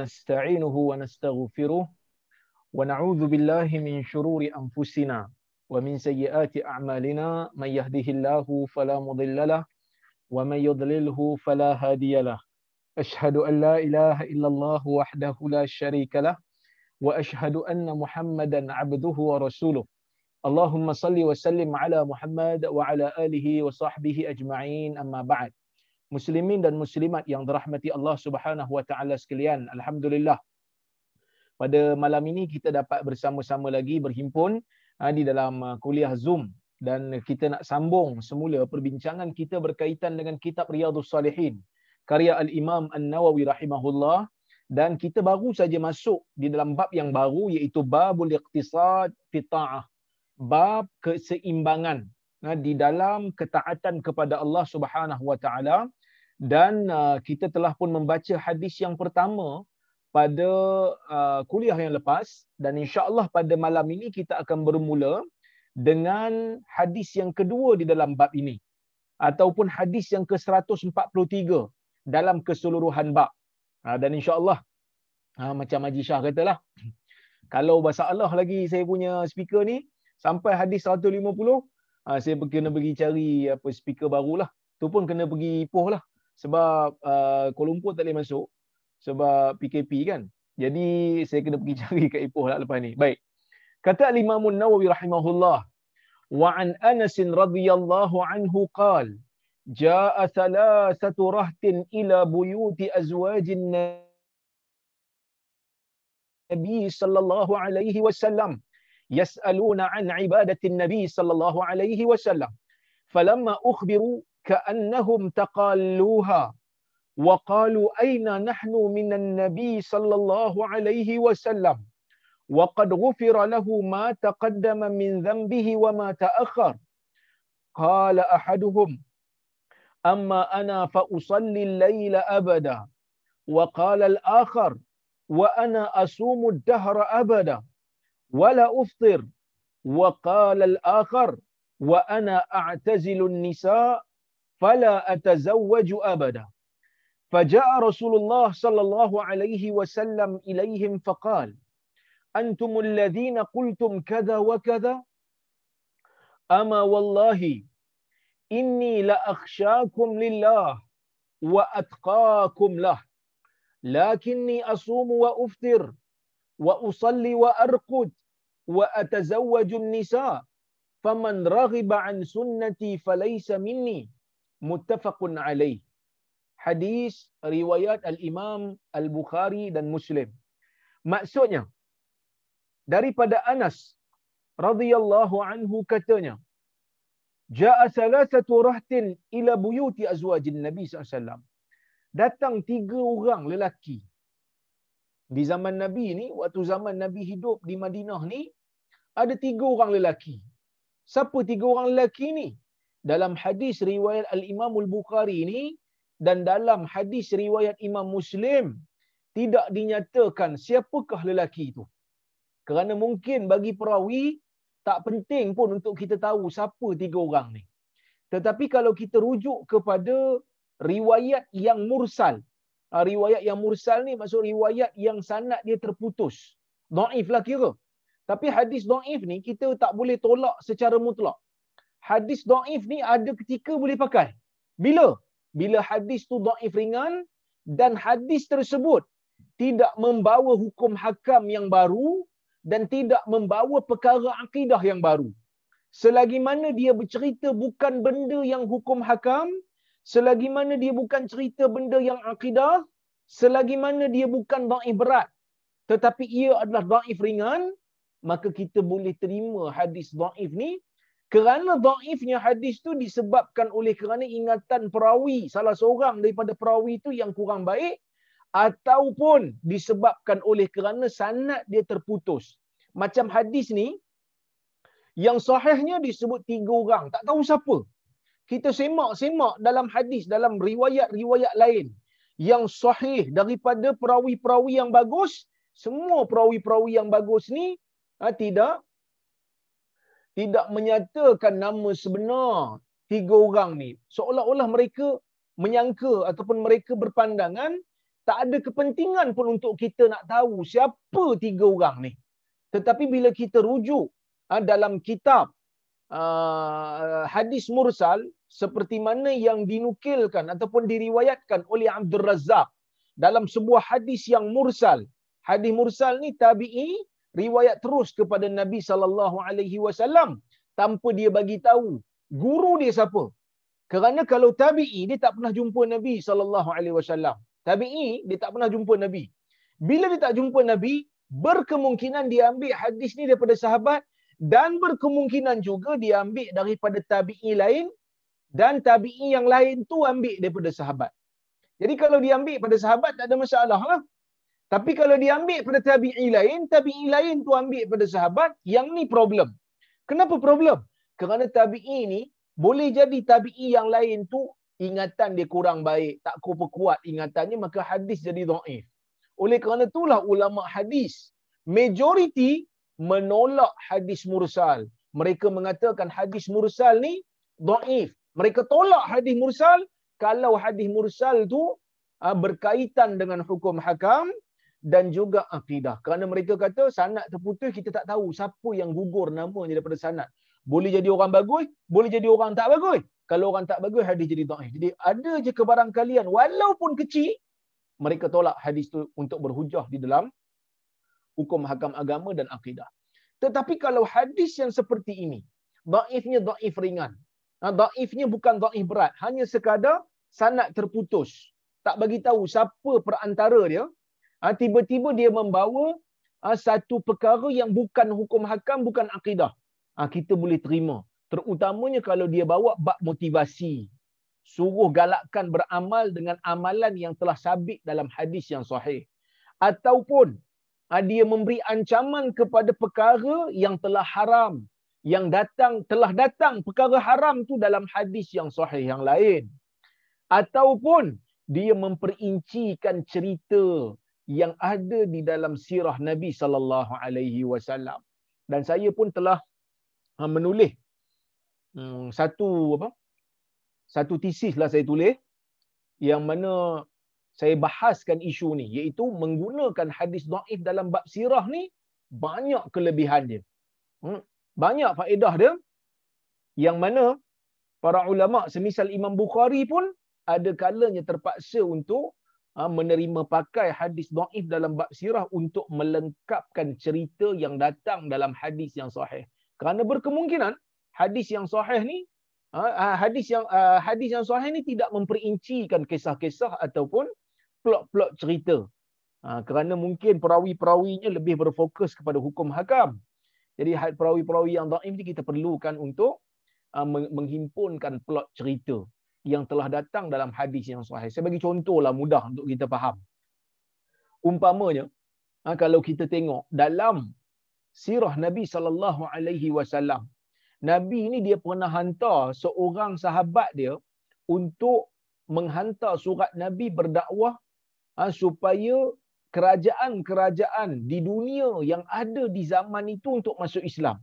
نستعينه ونستغفره ونعوذ بالله من شرور أنفسنا ومن سيئات أعمالنا. من يهده الله فلا مضل له ومن يضلله فلا هادي له. أشهد أن لا إله إلا الله وحده لا شريك له وأشهد أن محمدا عبده ورسوله. اللهم صل وسلم على محمد وعلى آله وصحبه أجمعين. أما بعد muslimin dan muslimat yang dirahmati Allah Subhanahu wa taala sekalian. Alhamdulillah. Pada malam ini kita dapat bersama-sama lagi berhimpun uh, di dalam uh, kuliah Zoom dan kita nak sambung semula perbincangan kita berkaitan dengan kitab Riyadhus Salihin karya Al-Imam An-Nawawi rahimahullah dan kita baru saja masuk di dalam bab yang baru iaitu babul iqtisad fi ta'ah. Bab keseimbangan uh, di dalam ketaatan kepada Allah Subhanahu wa taala dan uh, kita telah pun membaca hadis yang pertama pada uh, kuliah yang lepas dan insya-Allah pada malam ini kita akan bermula dengan hadis yang kedua di dalam bab ini ataupun hadis yang ke-143 dalam keseluruhan bab. Uh, dan insya-Allah uh, macam Haji Shah katalah kalau masalah lagi saya punya speaker ni sampai hadis 150 uh, saya kena pergi cari apa speaker barulah. Tu pun kena pergi Ipoh lah sebab uh, Kuala Lumpur tak boleh masuk sebab PKP kan. Jadi saya kena pergi cari kat Ipoh lah lepas ni. Baik. Kata Imam Nawawi rahimahullah wa an Anas radhiyallahu anhu qal jaa thalathatu rahtin ila buyuti azwajin Nabi sallallahu alaihi wasallam yas'aluna an ibadati Nabi sallallahu alaihi wasallam falamma ukhbiru كأنهم تقالوها وقالوا أين نحن من النبي صلى الله عليه وسلم؟ وقد غفر له ما تقدم من ذنبه وما تأخر. قال أحدهم أما أنا فأصلي الليل أبدا. وقال الآخر وأنا أصوم الدهر أبدا. ولا أفطر. وقال الآخر وأنا أعتزل النساء. فلا أتزوج أبدا. فجاء رسول الله صلى الله عليه وسلم إليهم فقال أنتم الذين قلتم كذا وكذا؟ أما والله إني لأخشاكم لله وأتقاكم له لكني أصوم وأفطر وأصلي وأرقد وأتزوج النساء فمن رغب عن سنتي فليس مني. Muttafaqun alaih. Hadis riwayat al-Imam Al-Bukhari dan Muslim. Maksudnya daripada Anas radhiyallahu anhu katanya Ja'a salasatu rahtin ila buyuti azwajin Nabi SAW. Datang tiga orang lelaki. Di zaman Nabi ni, waktu zaman Nabi hidup di Madinah ni, ada tiga orang lelaki. Siapa tiga orang lelaki ni? Dalam hadis riwayat al-Imam al-Bukhari ini dan dalam hadis riwayat Imam Muslim tidak dinyatakan siapakah lelaki itu. Kerana mungkin bagi perawi tak penting pun untuk kita tahu siapa tiga orang ni. Tetapi kalau kita rujuk kepada riwayat yang mursal. Riwayat yang mursal ni maksud riwayat yang sanad dia terputus. Daif lah kira. Tapi hadis daif ni kita tak boleh tolak secara mutlak hadis daif ni ada ketika boleh pakai. Bila? Bila hadis tu daif ringan dan hadis tersebut tidak membawa hukum hakam yang baru dan tidak membawa perkara akidah yang baru. Selagi mana dia bercerita bukan benda yang hukum hakam, selagi mana dia bukan cerita benda yang akidah, selagi mana dia bukan daif berat, tetapi ia adalah daif ringan, maka kita boleh terima hadis daif ni kerana dhaifnya hadis tu disebabkan oleh kerana ingatan perawi salah seorang daripada perawi itu yang kurang baik ataupun disebabkan oleh kerana sanad dia terputus. Macam hadis ni yang sahihnya disebut tiga orang, tak tahu siapa. Kita semak-semak dalam hadis dalam riwayat-riwayat lain yang sahih daripada perawi-perawi yang bagus, semua perawi-perawi yang bagus ni ha, tidak tidak menyatakan nama sebenar tiga orang ni. Seolah-olah mereka menyangka ataupun mereka berpandangan Tak ada kepentingan pun untuk kita nak tahu siapa tiga orang ni. Tetapi bila kita rujuk uh, dalam kitab uh, hadis mursal seperti mana yang dinukilkan ataupun diriwayatkan oleh Abdul Razak dalam sebuah hadis yang mursal. Hadis mursal ni tabi'i riwayat terus kepada Nabi sallallahu alaihi wasallam tanpa dia bagi tahu guru dia siapa. Kerana kalau tabi'i dia tak pernah jumpa Nabi sallallahu alaihi wasallam. Tabi'i dia tak pernah jumpa Nabi. Bila dia tak jumpa Nabi, berkemungkinan dia ambil hadis ni daripada sahabat dan berkemungkinan juga dia ambil daripada tabi'i lain dan tabi'i yang lain tu ambil daripada sahabat. Jadi kalau dia ambil pada sahabat tak ada masalah lah. Tapi kalau dia ambil pada tabi'i lain, tabi'i lain tu ambil pada sahabat, yang ni problem. Kenapa problem? Kerana tabi'i ni boleh jadi tabi'i yang lain tu ingatan dia kurang baik, tak kuat kuat ingatannya maka hadis jadi dhaif. Oleh kerana itulah ulama hadis majoriti menolak hadis mursal. Mereka mengatakan hadis mursal ni dhaif. Mereka tolak hadis mursal kalau hadis mursal tu uh, berkaitan dengan hukum hakam dan juga akidah. Kerana mereka kata sanad terputus kita tak tahu siapa yang gugur namanya daripada sanad. Boleh jadi orang bagus, boleh jadi orang tak bagus. Kalau orang tak bagus hadis jadi dhaif. Jadi ada je kebarangkalian walaupun kecil mereka tolak hadis tu untuk berhujah di dalam hukum hakam agama dan akidah. Tetapi kalau hadis yang seperti ini, dhaifnya dhaif ringan. Ha, dhaifnya bukan dhaif berat, hanya sekadar sanad terputus. Tak bagi tahu siapa perantara dia, ha, tiba-tiba dia membawa ha, satu perkara yang bukan hukum hakam, bukan akidah. Ha, kita boleh terima. Terutamanya kalau dia bawa bab motivasi. Suruh galakkan beramal dengan amalan yang telah sabit dalam hadis yang sahih. Ataupun dia memberi ancaman kepada perkara yang telah haram. Yang datang telah datang perkara haram tu dalam hadis yang sahih yang lain. Ataupun dia memperincikan cerita yang ada di dalam sirah Nabi sallallahu alaihi wasallam. Dan saya pun telah ha, menulis hmm, satu apa satu tesis lah saya tulis yang mana saya bahaskan isu ni iaitu menggunakan hadis dhaif dalam bab sirah ni banyak kelebihan dia. Hmm, banyak faedah dia yang mana para ulama semisal Imam Bukhari pun ada kalanya terpaksa untuk menerima pakai hadis dhaif dalam bab sirah untuk melengkapkan cerita yang datang dalam hadis yang sahih. Kerana berkemungkinan hadis yang sahih ni ha, ha, hadis yang hadis yang sahih ni tidak memperincikan kisah-kisah ataupun plot-plot cerita. Kerana mungkin perawi-perawinya lebih berfokus kepada hukum hakam. Jadi perawi-perawi yang dhaif ni kita perlukan untuk menghimpunkan plot cerita yang telah datang dalam hadis yang sahih. Saya bagi contohlah mudah untuk kita faham. Umpamanya, ha, kalau kita tengok dalam sirah Nabi sallallahu alaihi wasallam, Nabi ini dia pernah hantar seorang sahabat dia untuk menghantar surat Nabi berdakwah ha, supaya kerajaan-kerajaan di dunia yang ada di zaman itu untuk masuk Islam.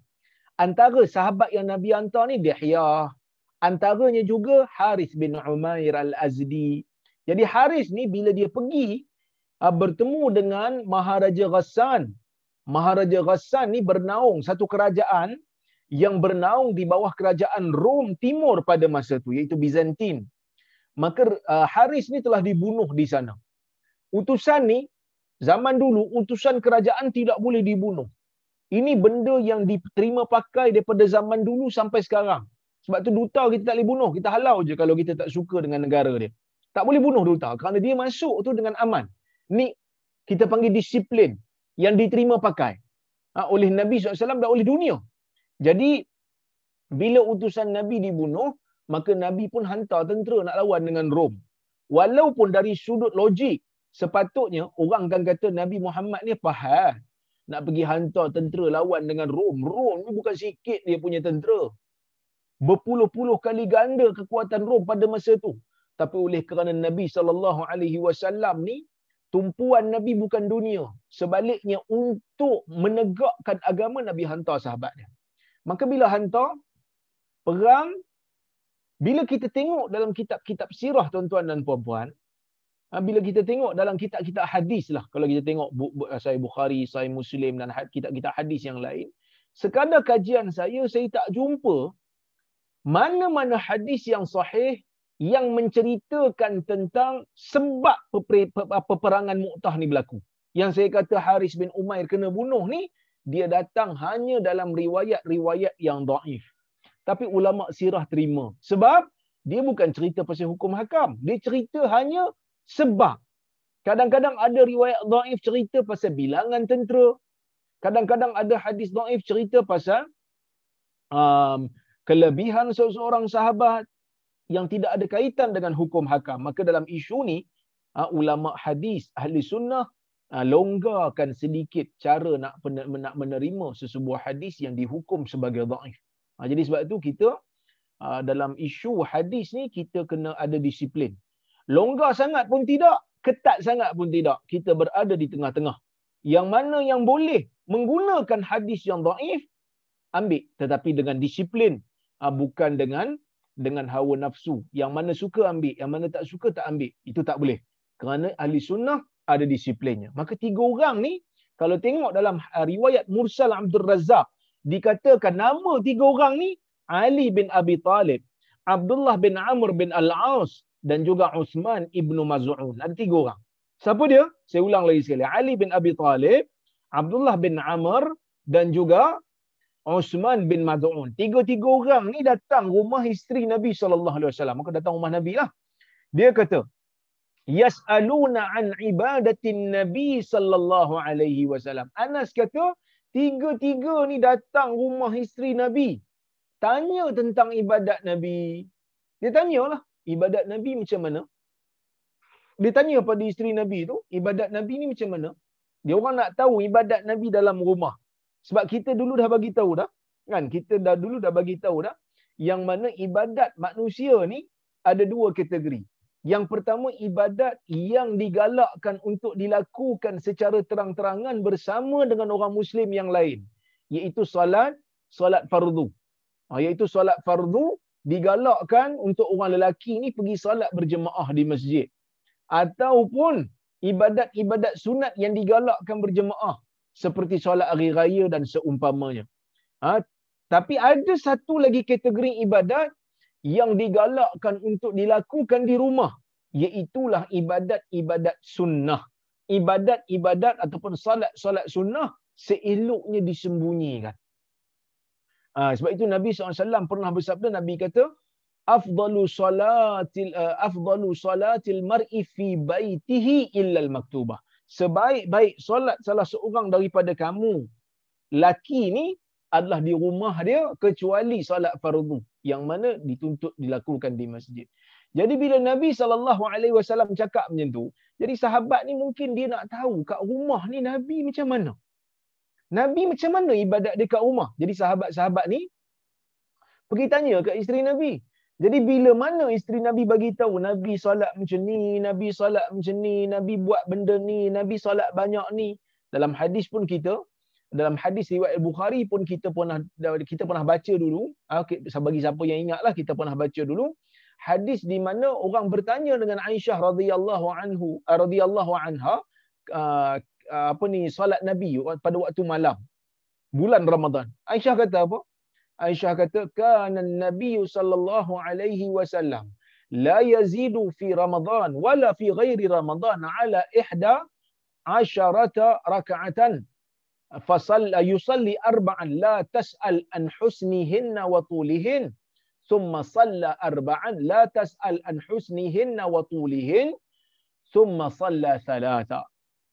Antara sahabat yang Nabi hantar ni Dihyah, Antaranya juga Haris bin Umair al-Azdi. Jadi Haris ni bila dia pergi uh, bertemu dengan Maharaja Ghassan. Maharaja Ghassan ni bernaung satu kerajaan yang bernaung di bawah kerajaan Rom Timur pada masa itu iaitu Byzantine. Maka uh, Haris ni telah dibunuh di sana. Utusan ni zaman dulu utusan kerajaan tidak boleh dibunuh. Ini benda yang diterima pakai daripada zaman dulu sampai sekarang. Sebab tu duta kita tak boleh bunuh. Kita halau je kalau kita tak suka dengan negara dia. Tak boleh bunuh duta. Kerana dia masuk tu dengan aman. Ni kita panggil disiplin yang diterima pakai ha, oleh Nabi SAW dan oleh dunia. Jadi, bila utusan Nabi dibunuh, maka Nabi pun hantar tentera nak lawan dengan Rom. Walaupun dari sudut logik, sepatutnya orang akan kata Nabi Muhammad ni faham nak pergi hantar tentera lawan dengan Rom. Rom ni bukan sikit dia punya tentera berpuluh-puluh kali ganda kekuatan Rom pada masa itu. Tapi oleh kerana Nabi sallallahu alaihi wasallam ni tumpuan Nabi bukan dunia, sebaliknya untuk menegakkan agama Nabi hantar sahabat dia. Maka bila hantar perang bila kita tengok dalam kitab-kitab sirah tuan-tuan dan puan-puan, Ha, bila kita tengok dalam kitab-kitab hadis lah, kalau kita tengok saya Bukhari, saya Muslim dan kitab-kitab hadis yang lain, sekadar kajian saya, saya tak jumpa mana-mana hadis yang sahih yang menceritakan tentang sebab peperangan Mu'tah ni berlaku. Yang saya kata Haris bin Umair kena bunuh ni, dia datang hanya dalam riwayat-riwayat yang daif. Tapi ulama sirah terima. Sebab dia bukan cerita pasal hukum hakam. Dia cerita hanya sebab. Kadang-kadang ada riwayat daif cerita pasal bilangan tentera. Kadang-kadang ada hadis daif cerita pasal um, kelebihan seseorang sahabat yang tidak ada kaitan dengan hukum hakam. Maka dalam isu ni, uh, ulama hadis, ahli sunnah, uh, longgarkan sedikit cara nak, nak menerima sesebuah hadis yang dihukum sebagai daif. Uh, jadi sebab itu kita dalam isu hadis ni, kita kena ada disiplin. Longgar sangat pun tidak, ketat sangat pun tidak. Kita berada di tengah-tengah. Yang mana yang boleh menggunakan hadis yang daif, ambil. Tetapi dengan disiplin, bukan dengan dengan hawa nafsu. Yang mana suka ambil, yang mana tak suka tak ambil. Itu tak boleh. Kerana ahli sunnah ada disiplinnya. Maka tiga orang ni, kalau tengok dalam uh, riwayat Mursal Abdul Razak, dikatakan nama tiga orang ni, Ali bin Abi Talib, Abdullah bin Amr bin Al-Aus, dan juga Uthman ibnu Maz'un. Ada tiga orang. Siapa dia? Saya ulang lagi sekali. Ali bin Abi Talib, Abdullah bin Amr, dan juga Uthman bin Maz'un. Tiga-tiga orang ni datang rumah isteri Nabi SAW. Maka datang rumah Nabi lah. Dia kata, Yas'aluna an ibadatin Nabi sallallahu alaihi wasallam. Anas kata, tiga-tiga ni datang rumah isteri Nabi. Tanya tentang ibadat Nabi. Dia tanyalah, ibadat Nabi macam mana? Dia tanya pada isteri Nabi tu, ibadat Nabi ni macam mana? Dia orang nak tahu ibadat Nabi dalam rumah. Sebab kita dulu dah bagi tahu dah, kan? Kita dah dulu dah bagi tahu dah yang mana ibadat manusia ni ada dua kategori. Yang pertama ibadat yang digalakkan untuk dilakukan secara terang-terangan bersama dengan orang muslim yang lain, iaitu solat, solat fardu. Ha, iaitu solat fardu digalakkan untuk orang lelaki ni pergi solat berjemaah di masjid. Ataupun ibadat-ibadat sunat yang digalakkan berjemaah seperti solat hari raya dan seumpamanya. Ha? Tapi ada satu lagi kategori ibadat yang digalakkan untuk dilakukan di rumah. Iaitulah ibadat-ibadat sunnah. Ibadat-ibadat ataupun salat-salat sunnah seeloknya disembunyikan. Ha, sebab itu Nabi SAW pernah bersabda, Nabi kata, afdalu salatil uh, afdalu salatil mar'i fi baitihi illa al-maktubah. Sebaik-baik solat salah seorang daripada kamu laki ni adalah di rumah dia kecuali solat fardu yang mana dituntut dilakukan di masjid. Jadi bila Nabi saw cakap macam tu, jadi sahabat ni mungkin dia nak tahu kat rumah ni Nabi macam mana. Nabi macam mana ibadat dia kat rumah? Jadi sahabat-sahabat ni pergi tanya kat isteri Nabi. Jadi bila mana isteri Nabi bagi tahu Nabi solat macam ni, Nabi solat macam ni, Nabi buat benda ni, Nabi solat banyak ni. Dalam hadis pun kita, dalam hadis riwayat Bukhari pun kita pernah kita pernah baca dulu. Ah, bagi siapa yang ingatlah kita pernah baca dulu. Hadis di mana orang bertanya dengan Aisyah radhiyallahu anhu ah, radhiyallahu anha uh, apa ni solat Nabi pada waktu malam bulan Ramadan. Aisyah kata apa? Aisyah kata kana Nabi sallallahu alaihi wasallam la yazidu fi Ramadan wala fi ghairi Ramadan ala ihda asharata raka'atan fasal yusalli arba'an la tas'al an husnihinna wa tulihin thumma salla arba'an la tas'al an husnihinna wa tulihin thumma salla thalatha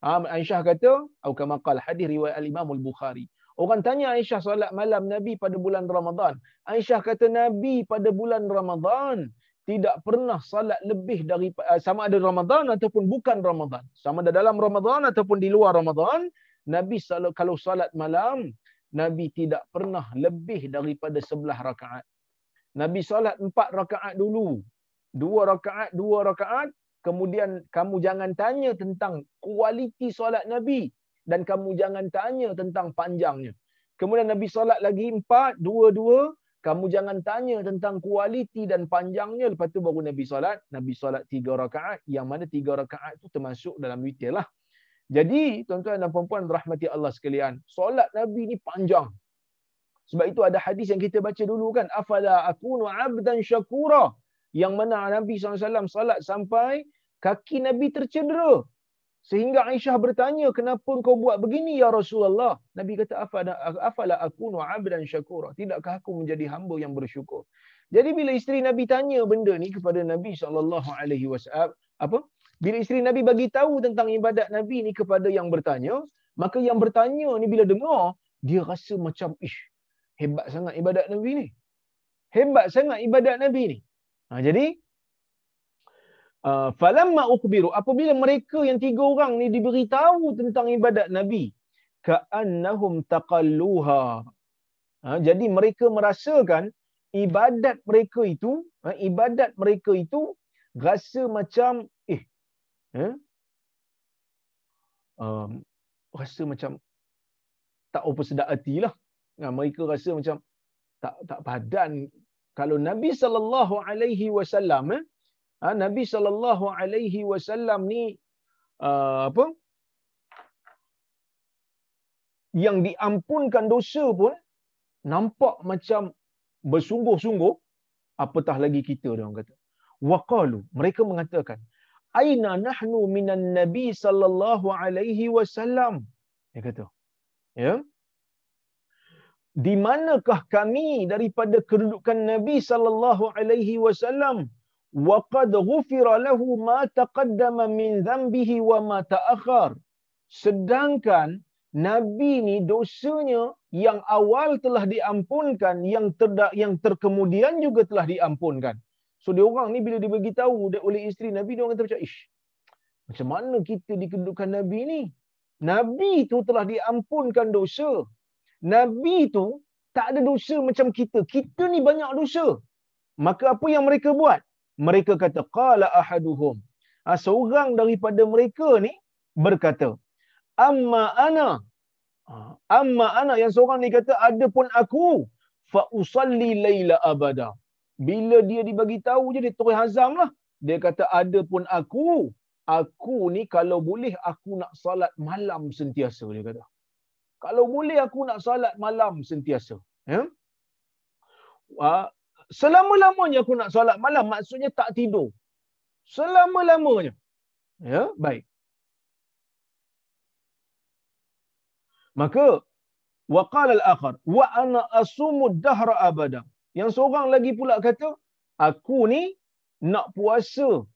Aisyah kata atau kama qala hadis riwayat al-Imam al-Bukhari Orang tanya Aisyah solat malam Nabi pada bulan Ramadan. Aisyah kata Nabi pada bulan Ramadan tidak pernah salat lebih dari eh, sama ada Ramadan ataupun bukan Ramadan. Sama ada dalam Ramadan ataupun di luar Ramadan, Nabi kalau salat malam, Nabi tidak pernah lebih daripada sebelah rakaat. Nabi salat empat rakaat dulu. Dua rakaat, dua rakaat. Kemudian kamu jangan tanya tentang kualiti solat Nabi dan kamu jangan tanya tentang panjangnya. Kemudian Nabi solat lagi empat, dua-dua. kamu jangan tanya tentang kualiti dan panjangnya. Lepas tu baru Nabi solat. Nabi solat tiga rakaat. Yang mana tiga rakaat tu termasuk dalam witir lah. Jadi tuan-tuan dan puan-puan rahmati Allah sekalian solat Nabi ni panjang. Sebab itu ada hadis yang kita baca dulu kan. Afala akunu abdan syakura? Yang mana Nabi SAW solat sampai kaki Nabi tercedera Sehingga Aisyah bertanya, kenapa kau buat begini ya Rasulullah? Nabi kata, afala akunu abdan syakura. Tidakkah aku menjadi hamba yang bersyukur? Jadi bila isteri Nabi tanya benda ni kepada Nabi SAW, apa? Bila isteri Nabi bagi tahu tentang ibadat Nabi ni kepada yang bertanya, maka yang bertanya ni bila dengar, dia rasa macam, ish, hebat sangat ibadat Nabi ni. Hebat sangat ibadat Nabi ni. Ha, jadi, Uh, falamma ukhbiru apabila mereka yang tiga orang ni diberitahu tentang ibadat nabi ka'annahum taqalluha. Ha, jadi mereka merasakan ibadat mereka itu ha, ibadat mereka itu rasa macam eh eh um, rasa macam tak apa sedap hatilah. Ha, mereka rasa macam tak tak padan. Kalau nabi sallallahu alaihi wasallam eh ha, Nabi sallallahu alaihi wasallam ni uh, apa? Yang diampunkan dosa pun nampak macam bersungguh-sungguh apatah lagi kita dia orang kata. Waqalu mereka mengatakan aina nahnu minan nabi sallallahu alaihi wasallam? Dia kata. Ya? Di manakah kami daripada kedudukan nabi sallallahu alaihi wasallam وَقَدْ غُفِرَ لَهُ مَا تَقَدَّمَ مِنْ ذَنْبِهِ وَمَا تَأَخَرْ Sedangkan Nabi ni dosanya yang awal telah diampunkan, yang terda, yang terkemudian juga telah diampunkan. So dia orang ni bila dibagi tahu oleh isteri Nabi dia orang kata macam ish. Macam mana kita dikedudukan Nabi ni? Nabi tu telah diampunkan dosa. Nabi tu tak ada dosa macam kita. Kita ni banyak dosa. Maka apa yang mereka buat? Mereka kata qala ahaduhum. Ha, seorang daripada mereka ni berkata amma ana. Ha, amma ana yang seorang ni kata adapun aku. Fa usalli laila abada. Bila dia dibagi tahu je dia terus hazam lah dia kata adapun aku. Aku ni kalau boleh aku nak salat malam sentiasa dia kata. Kalau boleh aku nak salat malam sentiasa. Ya? Ha? Selama-lamanya aku nak solat malam maksudnya tak tidur. Selama-lamanya. Ya baik. Maka waqala al-akhar wa ana asumu dahra abada. Yang seorang lagi pula kata aku ni nak puasa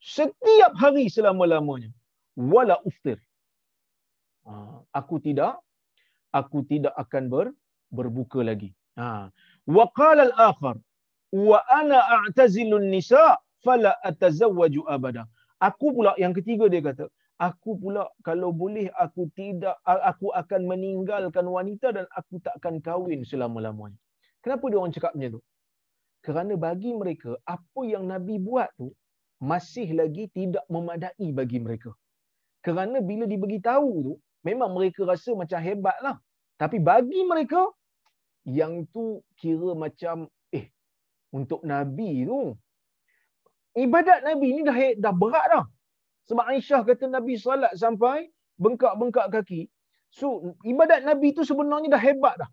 setiap hari selama-lamanya. Wala uftir. Ha, aku tidak aku tidak akan ber, berbuka lagi. Ha al-akhar wa ana a'tazilu an-nisa fala atazawwaju abada aku pula yang ketiga dia kata aku pula kalau boleh aku tidak aku akan meninggalkan wanita dan aku tak akan kahwin selama-lamanya. Kenapa dia orang cakap macam tu? Kerana bagi mereka apa yang nabi buat tu masih lagi tidak memadai bagi mereka. Kerana bila dibagi tahu tu memang mereka rasa macam hebatlah. Tapi bagi mereka yang tu kira macam eh untuk nabi tu ibadat nabi ni dah dah berat dah. Sebab Aisyah kata nabi solat sampai bengkak-bengkak kaki. So ibadat nabi tu sebenarnya dah hebat dah.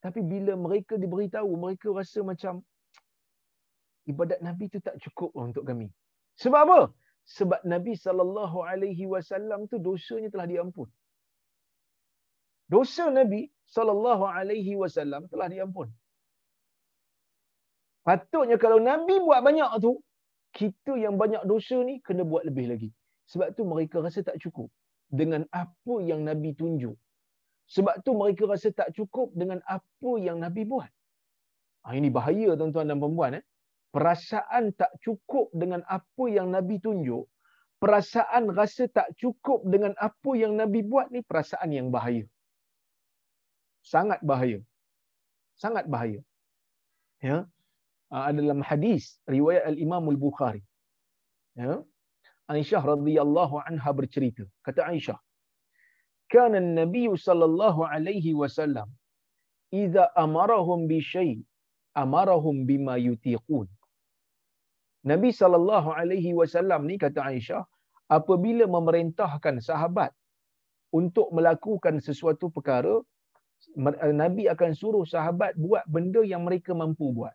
Tapi bila mereka diberitahu mereka rasa macam ibadat nabi tu tak cukup untuk kami. Sebab apa? Sebab nabi sallallahu alaihi wasallam tu dosanya telah diampun dosa nabi sallallahu alaihi wasallam telah diampun. Patutnya kalau Nabi buat banyak tu, kita yang banyak dosa ni kena buat lebih lagi. Sebab tu mereka rasa tak cukup dengan apa yang Nabi tunjuk. Sebab tu mereka rasa tak cukup dengan apa yang Nabi buat. Ha, ini bahaya tuan-tuan dan puan eh. Perasaan tak cukup dengan apa yang Nabi tunjuk, perasaan rasa tak cukup dengan apa yang Nabi buat ni perasaan yang bahaya sangat bahaya. Sangat bahaya. Ya. Ah, dalam hadis riwayat Al-Imam Al-Bukhari. Ya. Aisyah radhiyallahu anha bercerita. Kata Aisyah, "Kana an-nabiy sallallahu alaihi wasallam idza amarahum bi syai' amarahum bima yutiqun. Nabi sallallahu alaihi wasallam ni kata Aisyah, apabila memerintahkan sahabat untuk melakukan sesuatu perkara, Nabi akan suruh sahabat buat benda yang mereka mampu buat.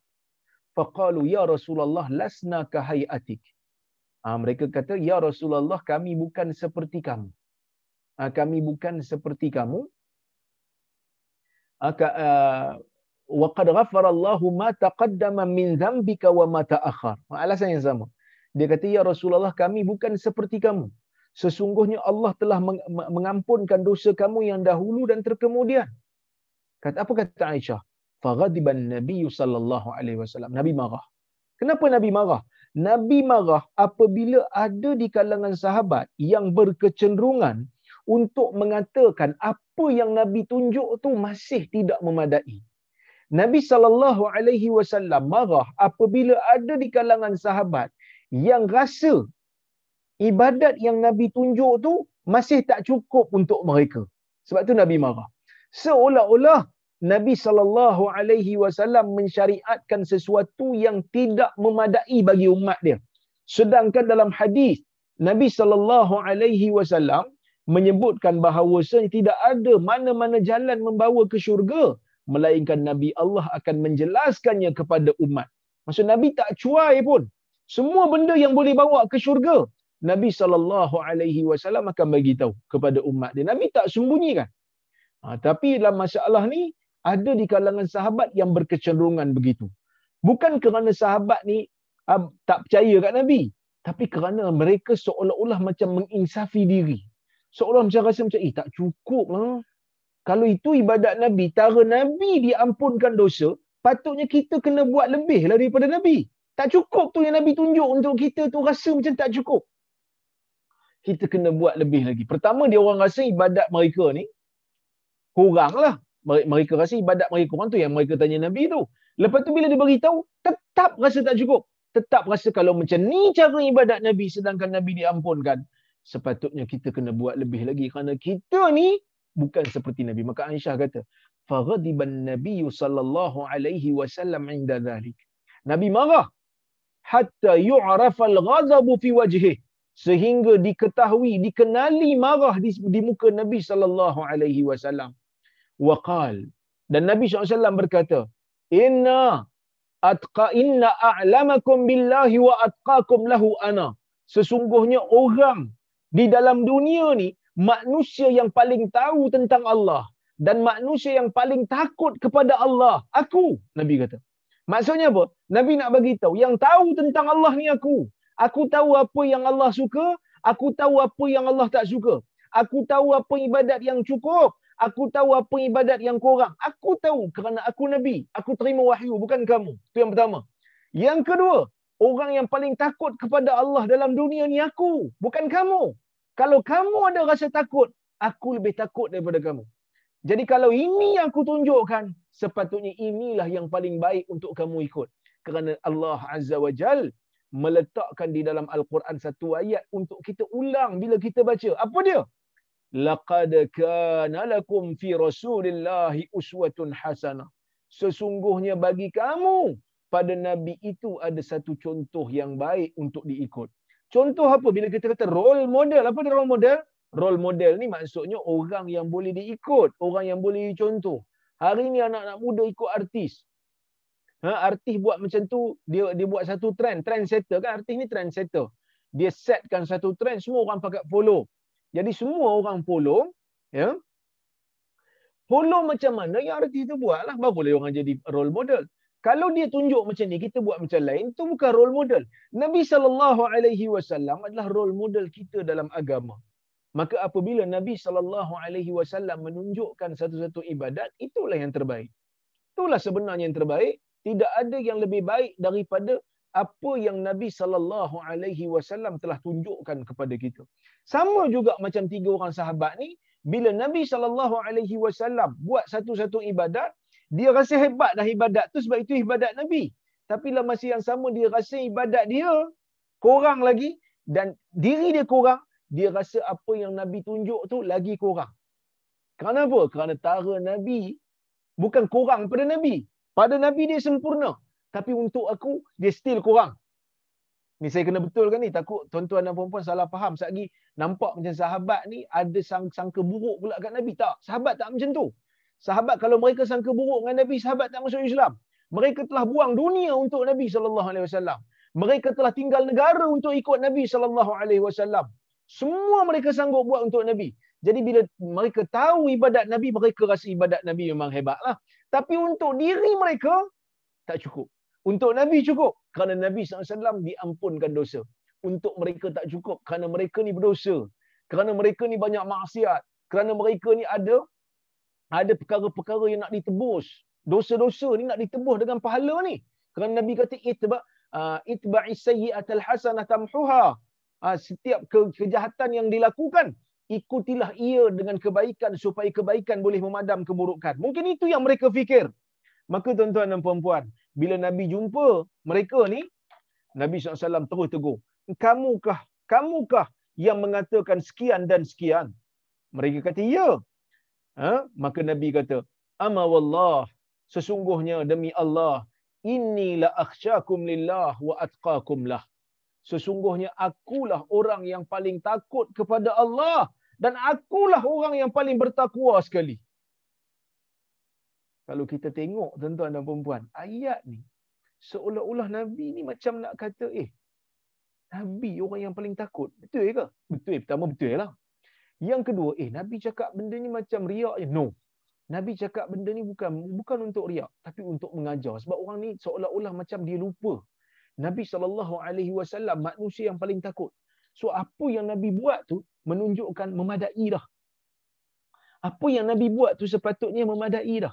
Faqalu ya Rasulullah lasna ka hayatik. Ha, mereka kata ya Rasulullah kami bukan seperti kamu. Ha, kami bukan seperti kamu. Ha, uh, wa qad ghafara ma taqaddama min dhanbika wa ma ta'akhkhar. Alasan yang sama. Dia kata ya Rasulullah kami bukan seperti kamu. Sesungguhnya Allah telah mengampunkan dosa kamu yang dahulu dan terkemudian. Kata apa kata Aisyah? Faghadiban Nabi sallallahu alaihi wasallam. Nabi marah. Kenapa Nabi marah? Nabi marah apabila ada di kalangan sahabat yang berkecenderungan untuk mengatakan apa yang Nabi tunjuk tu masih tidak memadai. Nabi sallallahu alaihi wasallam marah apabila ada di kalangan sahabat yang rasa ibadat yang Nabi tunjuk tu masih tak cukup untuk mereka. Sebab tu Nabi marah. Seolah-olah Nabi sallallahu alaihi wasallam mensyariatkan sesuatu yang tidak memadai bagi umat dia. Sedangkan dalam hadis Nabi sallallahu alaihi wasallam menyebutkan bahawa tidak ada mana-mana jalan membawa ke syurga melainkan Nabi Allah akan menjelaskannya kepada umat. Maksud Nabi tak cuai pun. Semua benda yang boleh bawa ke syurga, Nabi sallallahu alaihi wasallam akan bagi tahu kepada umat dia. Nabi tak sembunyikan. Ha, tapi dalam masalah ni ada di kalangan sahabat yang berkecenderungan begitu. Bukan kerana sahabat ni uh, tak percaya kat Nabi, tapi kerana mereka seolah-olah macam menginsafi diri. Seolah macam rasa macam, eh tak cukup lah. Kalau itu ibadat Nabi, tara Nabi diampunkan dosa, patutnya kita kena buat lebih lah daripada Nabi. Tak cukup tu yang Nabi tunjuk untuk kita tu rasa macam tak cukup. Kita kena buat lebih lagi. Pertama dia orang rasa ibadat mereka ni kurang lah mereka rasa ibadat mereka kurang tu yang mereka tanya Nabi tu. Lepas tu bila dia beritahu, tetap rasa tak cukup. Tetap rasa kalau macam ni cara ibadat Nabi sedangkan Nabi diampunkan. Sepatutnya kita kena buat lebih lagi kerana kita ni bukan seperti Nabi. Maka Aisyah kata, "Faghadiban Nabi sallallahu alaihi wasallam inda dhalik." Nabi marah hatta yu'rafa al-ghadabu fi wajhihi sehingga diketahui dikenali marah di, di muka Nabi sallallahu alaihi wasallam waqal. Dan Nabi SAW berkata inna atqa inna a'lamakum billahi wa atqakum lahu ana. Sesungguhnya orang di dalam dunia ni manusia yang paling tahu tentang Allah dan manusia yang paling takut kepada Allah aku Nabi kata. Maksudnya apa? Nabi nak bagi tahu yang tahu tentang Allah ni aku. Aku tahu apa yang Allah suka aku tahu apa yang Allah tak suka. Aku tahu apa ibadat yang cukup Aku tahu apa ibadat yang kurang. Aku tahu kerana aku Nabi. Aku terima wahyu, bukan kamu. Itu yang pertama. Yang kedua, orang yang paling takut kepada Allah dalam dunia ni aku, bukan kamu. Kalau kamu ada rasa takut, aku lebih takut daripada kamu. Jadi kalau ini yang aku tunjukkan, sepatutnya inilah yang paling baik untuk kamu ikut. Kerana Allah Azza wa Jal meletakkan di dalam Al-Quran satu ayat untuk kita ulang bila kita baca. Apa dia? Laqad kana lakum fi rasulillahi uswatun hasanah sesungguhnya bagi kamu pada nabi itu ada satu contoh yang baik untuk diikut. Contoh apa? Bila kita kata role model apa dia role model? Role model ni maksudnya orang yang boleh diikut orang yang boleh dicontoh. Hari ni anak-anak muda ikut artis. Ha artis buat macam tu dia dia buat satu trend. Trend setter kan? Artis ni trend setter dia setkan satu trend semua orang pakai follow jadi semua orang follow, ya. Follow macam mana yang artis tu buat lah. Baru boleh orang jadi role model. Kalau dia tunjuk macam ni, kita buat macam lain, tu bukan role model. Nabi SAW adalah role model kita dalam agama. Maka apabila Nabi SAW menunjukkan satu-satu ibadat, itulah yang terbaik. Itulah sebenarnya yang terbaik. Tidak ada yang lebih baik daripada apa yang Nabi sallallahu alaihi wasallam telah tunjukkan kepada kita. Sama juga macam tiga orang sahabat ni, bila Nabi sallallahu alaihi wasallam buat satu-satu ibadat, dia rasa hebat dah ibadat tu sebab itu ibadat Nabi. Tapi dalam masa yang sama dia rasa ibadat dia kurang lagi dan diri dia kurang, dia rasa apa yang Nabi tunjuk tu lagi kurang. Kenapa? Kerana tara Nabi bukan kurang pada Nabi, Pada Nabi dia sempurna. Tapi untuk aku, dia still kurang. Ni saya kena betulkan ni. Takut tuan-tuan dan puan-puan salah faham. Sekejap nampak macam sahabat ni ada sang sangka buruk pula kat Nabi. Tak. Sahabat tak macam tu. Sahabat kalau mereka sangka buruk dengan Nabi, sahabat tak masuk Islam. Mereka telah buang dunia untuk Nabi sallallahu alaihi wasallam. Mereka telah tinggal negara untuk ikut Nabi sallallahu alaihi wasallam. Semua mereka sanggup buat untuk Nabi. Jadi bila mereka tahu ibadat Nabi, mereka rasa ibadat Nabi memang hebatlah. Tapi untuk diri mereka tak cukup. Untuk Nabi cukup kerana Nabi SAW diampunkan dosa. Untuk mereka tak cukup kerana mereka ni berdosa. Kerana mereka ni banyak maksiat. Kerana mereka ni ada ada perkara-perkara yang nak ditebus. Dosa-dosa ni nak ditebus dengan pahala ni. Kerana Nabi kata itba uh, itba'i sayyi'atal hasanah tamhuha. Uh, setiap ke- kejahatan yang dilakukan ikutilah ia dengan kebaikan supaya kebaikan boleh memadam keburukan. Mungkin itu yang mereka fikir. Maka tuan-tuan dan puan-puan, bila Nabi jumpa mereka ni, Nabi SAW terus tegur. Kamukah, kamukah yang mengatakan sekian dan sekian? Mereka kata, ya. Ha? Maka Nabi kata, Ama wallah, sesungguhnya demi Allah, inni la akhsyakum lillah wa atqakum lah. Sesungguhnya akulah orang yang paling takut kepada Allah dan akulah orang yang paling bertakwa sekali. Kalau kita tengok tuan-tuan dan puan ayat ni seolah-olah Nabi ni macam nak kata, eh, Nabi orang yang paling takut. Betul ke? Betul. Pertama betul lah. Yang kedua, eh, Nabi cakap benda ni macam riak. No. Nabi cakap benda ni bukan bukan untuk riak, tapi untuk mengajar. Sebab orang ni seolah-olah macam dia lupa. Nabi SAW manusia yang paling takut. So apa yang Nabi buat tu menunjukkan memadai dah. Apa yang Nabi buat tu sepatutnya memadai dah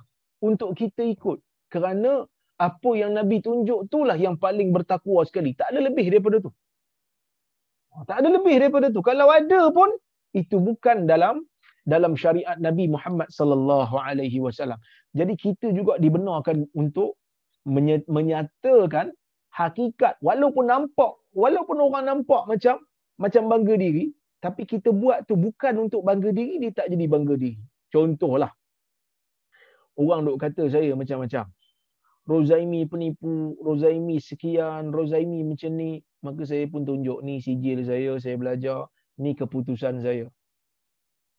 untuk kita ikut. Kerana apa yang Nabi tunjuk itulah yang paling bertakwa sekali. Tak ada lebih daripada tu. Tak ada lebih daripada tu. Kalau ada pun itu bukan dalam dalam syariat Nabi Muhammad sallallahu alaihi wasallam. Jadi kita juga dibenarkan untuk menyatakan hakikat walaupun nampak walaupun orang nampak macam macam bangga diri tapi kita buat tu bukan untuk bangga diri dia tak jadi bangga diri. Contohlah. Orang duk kata saya macam-macam. Rozaimi penipu, Rozaimi sekian, Rozaimi macam ni. Maka saya pun tunjuk ni sijil saya, saya belajar. Ni keputusan saya.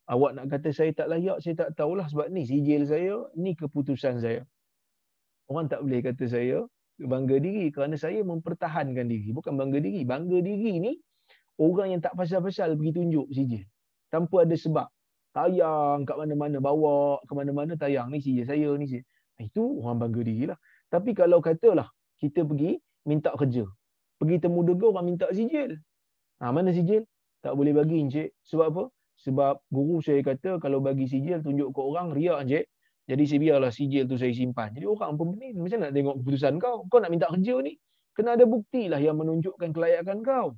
Awak nak kata saya tak layak, saya tak tahulah sebab ni sijil saya, ni keputusan saya. Orang tak boleh kata saya bangga diri kerana saya mempertahankan diri. Bukan bangga diri. Bangga diri ni orang yang tak pasal-pasal pergi tunjuk sijil. Tanpa ada sebab. Tayang kat mana-mana, bawa ke mana-mana tayang. Ni sijil saya, ni sijil. Itu orang bangga diri lah. Tapi kalau katalah kita pergi minta kerja. Pergi temu dega orang minta sijil. Ha, mana sijil? Tak boleh bagi encik. Sebab apa? Sebab guru saya kata kalau bagi sijil tunjuk ke orang, riak encik. Jadi saya biarlah sijil tu saya simpan. Jadi orang pun ni macam nak tengok keputusan kau. Kau nak minta kerja ni. Kena ada bukti lah yang menunjukkan kelayakan kau.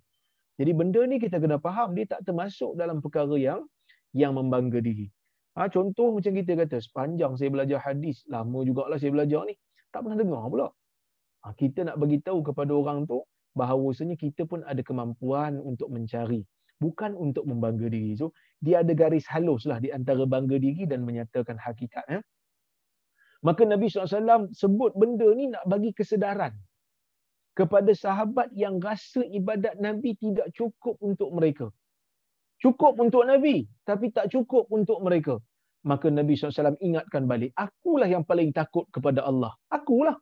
Jadi benda ni kita kena faham dia tak termasuk dalam perkara yang yang membangga diri. Ha, contoh macam kita kata sepanjang saya belajar hadis, lama jugalah saya belajar ni, tak pernah dengar pula. Ha, kita nak bagi tahu kepada orang tu bahawasanya kita pun ada kemampuan untuk mencari, bukan untuk membangga diri. So dia ada garis halus lah di antara bangga diri dan menyatakan hakikat. Eh? Maka Nabi SAW sebut benda ni nak bagi kesedaran kepada sahabat yang rasa ibadat Nabi tidak cukup untuk mereka. Cukup untuk Nabi, tapi tak cukup untuk mereka. Maka Nabi SAW ingatkan balik, akulah yang paling takut kepada Allah. Akulah.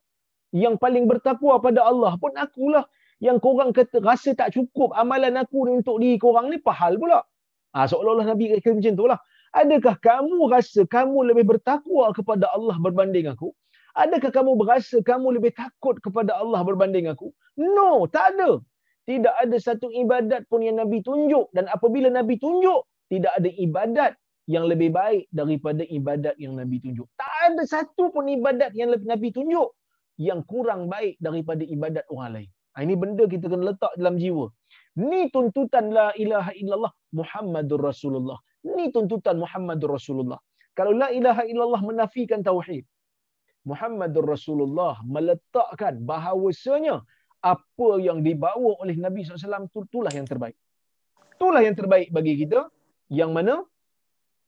Yang paling bertakwa pada Allah pun akulah. Yang korang kata rasa tak cukup amalan aku untuk diri korang ni, pahal pula. Ha, seolah-olah Nabi kata macam tu lah. Adakah kamu rasa kamu lebih bertakwa kepada Allah berbanding aku? Adakah kamu berasa kamu lebih takut kepada Allah berbanding aku? No, tak ada. Tidak ada satu ibadat pun yang Nabi tunjuk. Dan apabila Nabi tunjuk, tidak ada ibadat yang lebih baik daripada ibadat yang Nabi tunjuk. Tak ada satu pun ibadat yang Nabi tunjuk yang kurang baik daripada ibadat orang lain. Ha, ini benda kita kena letak dalam jiwa. Ni tuntutan la ilaha illallah Muhammadur Rasulullah. Ni tuntutan Muhammadur Rasulullah. Kalau la ilaha illallah menafikan tauhid, Muhammadur Rasulullah meletakkan bahawasanya apa yang dibawa oleh Nabi SAW itu itulah yang terbaik. Itulah yang terbaik bagi kita yang mana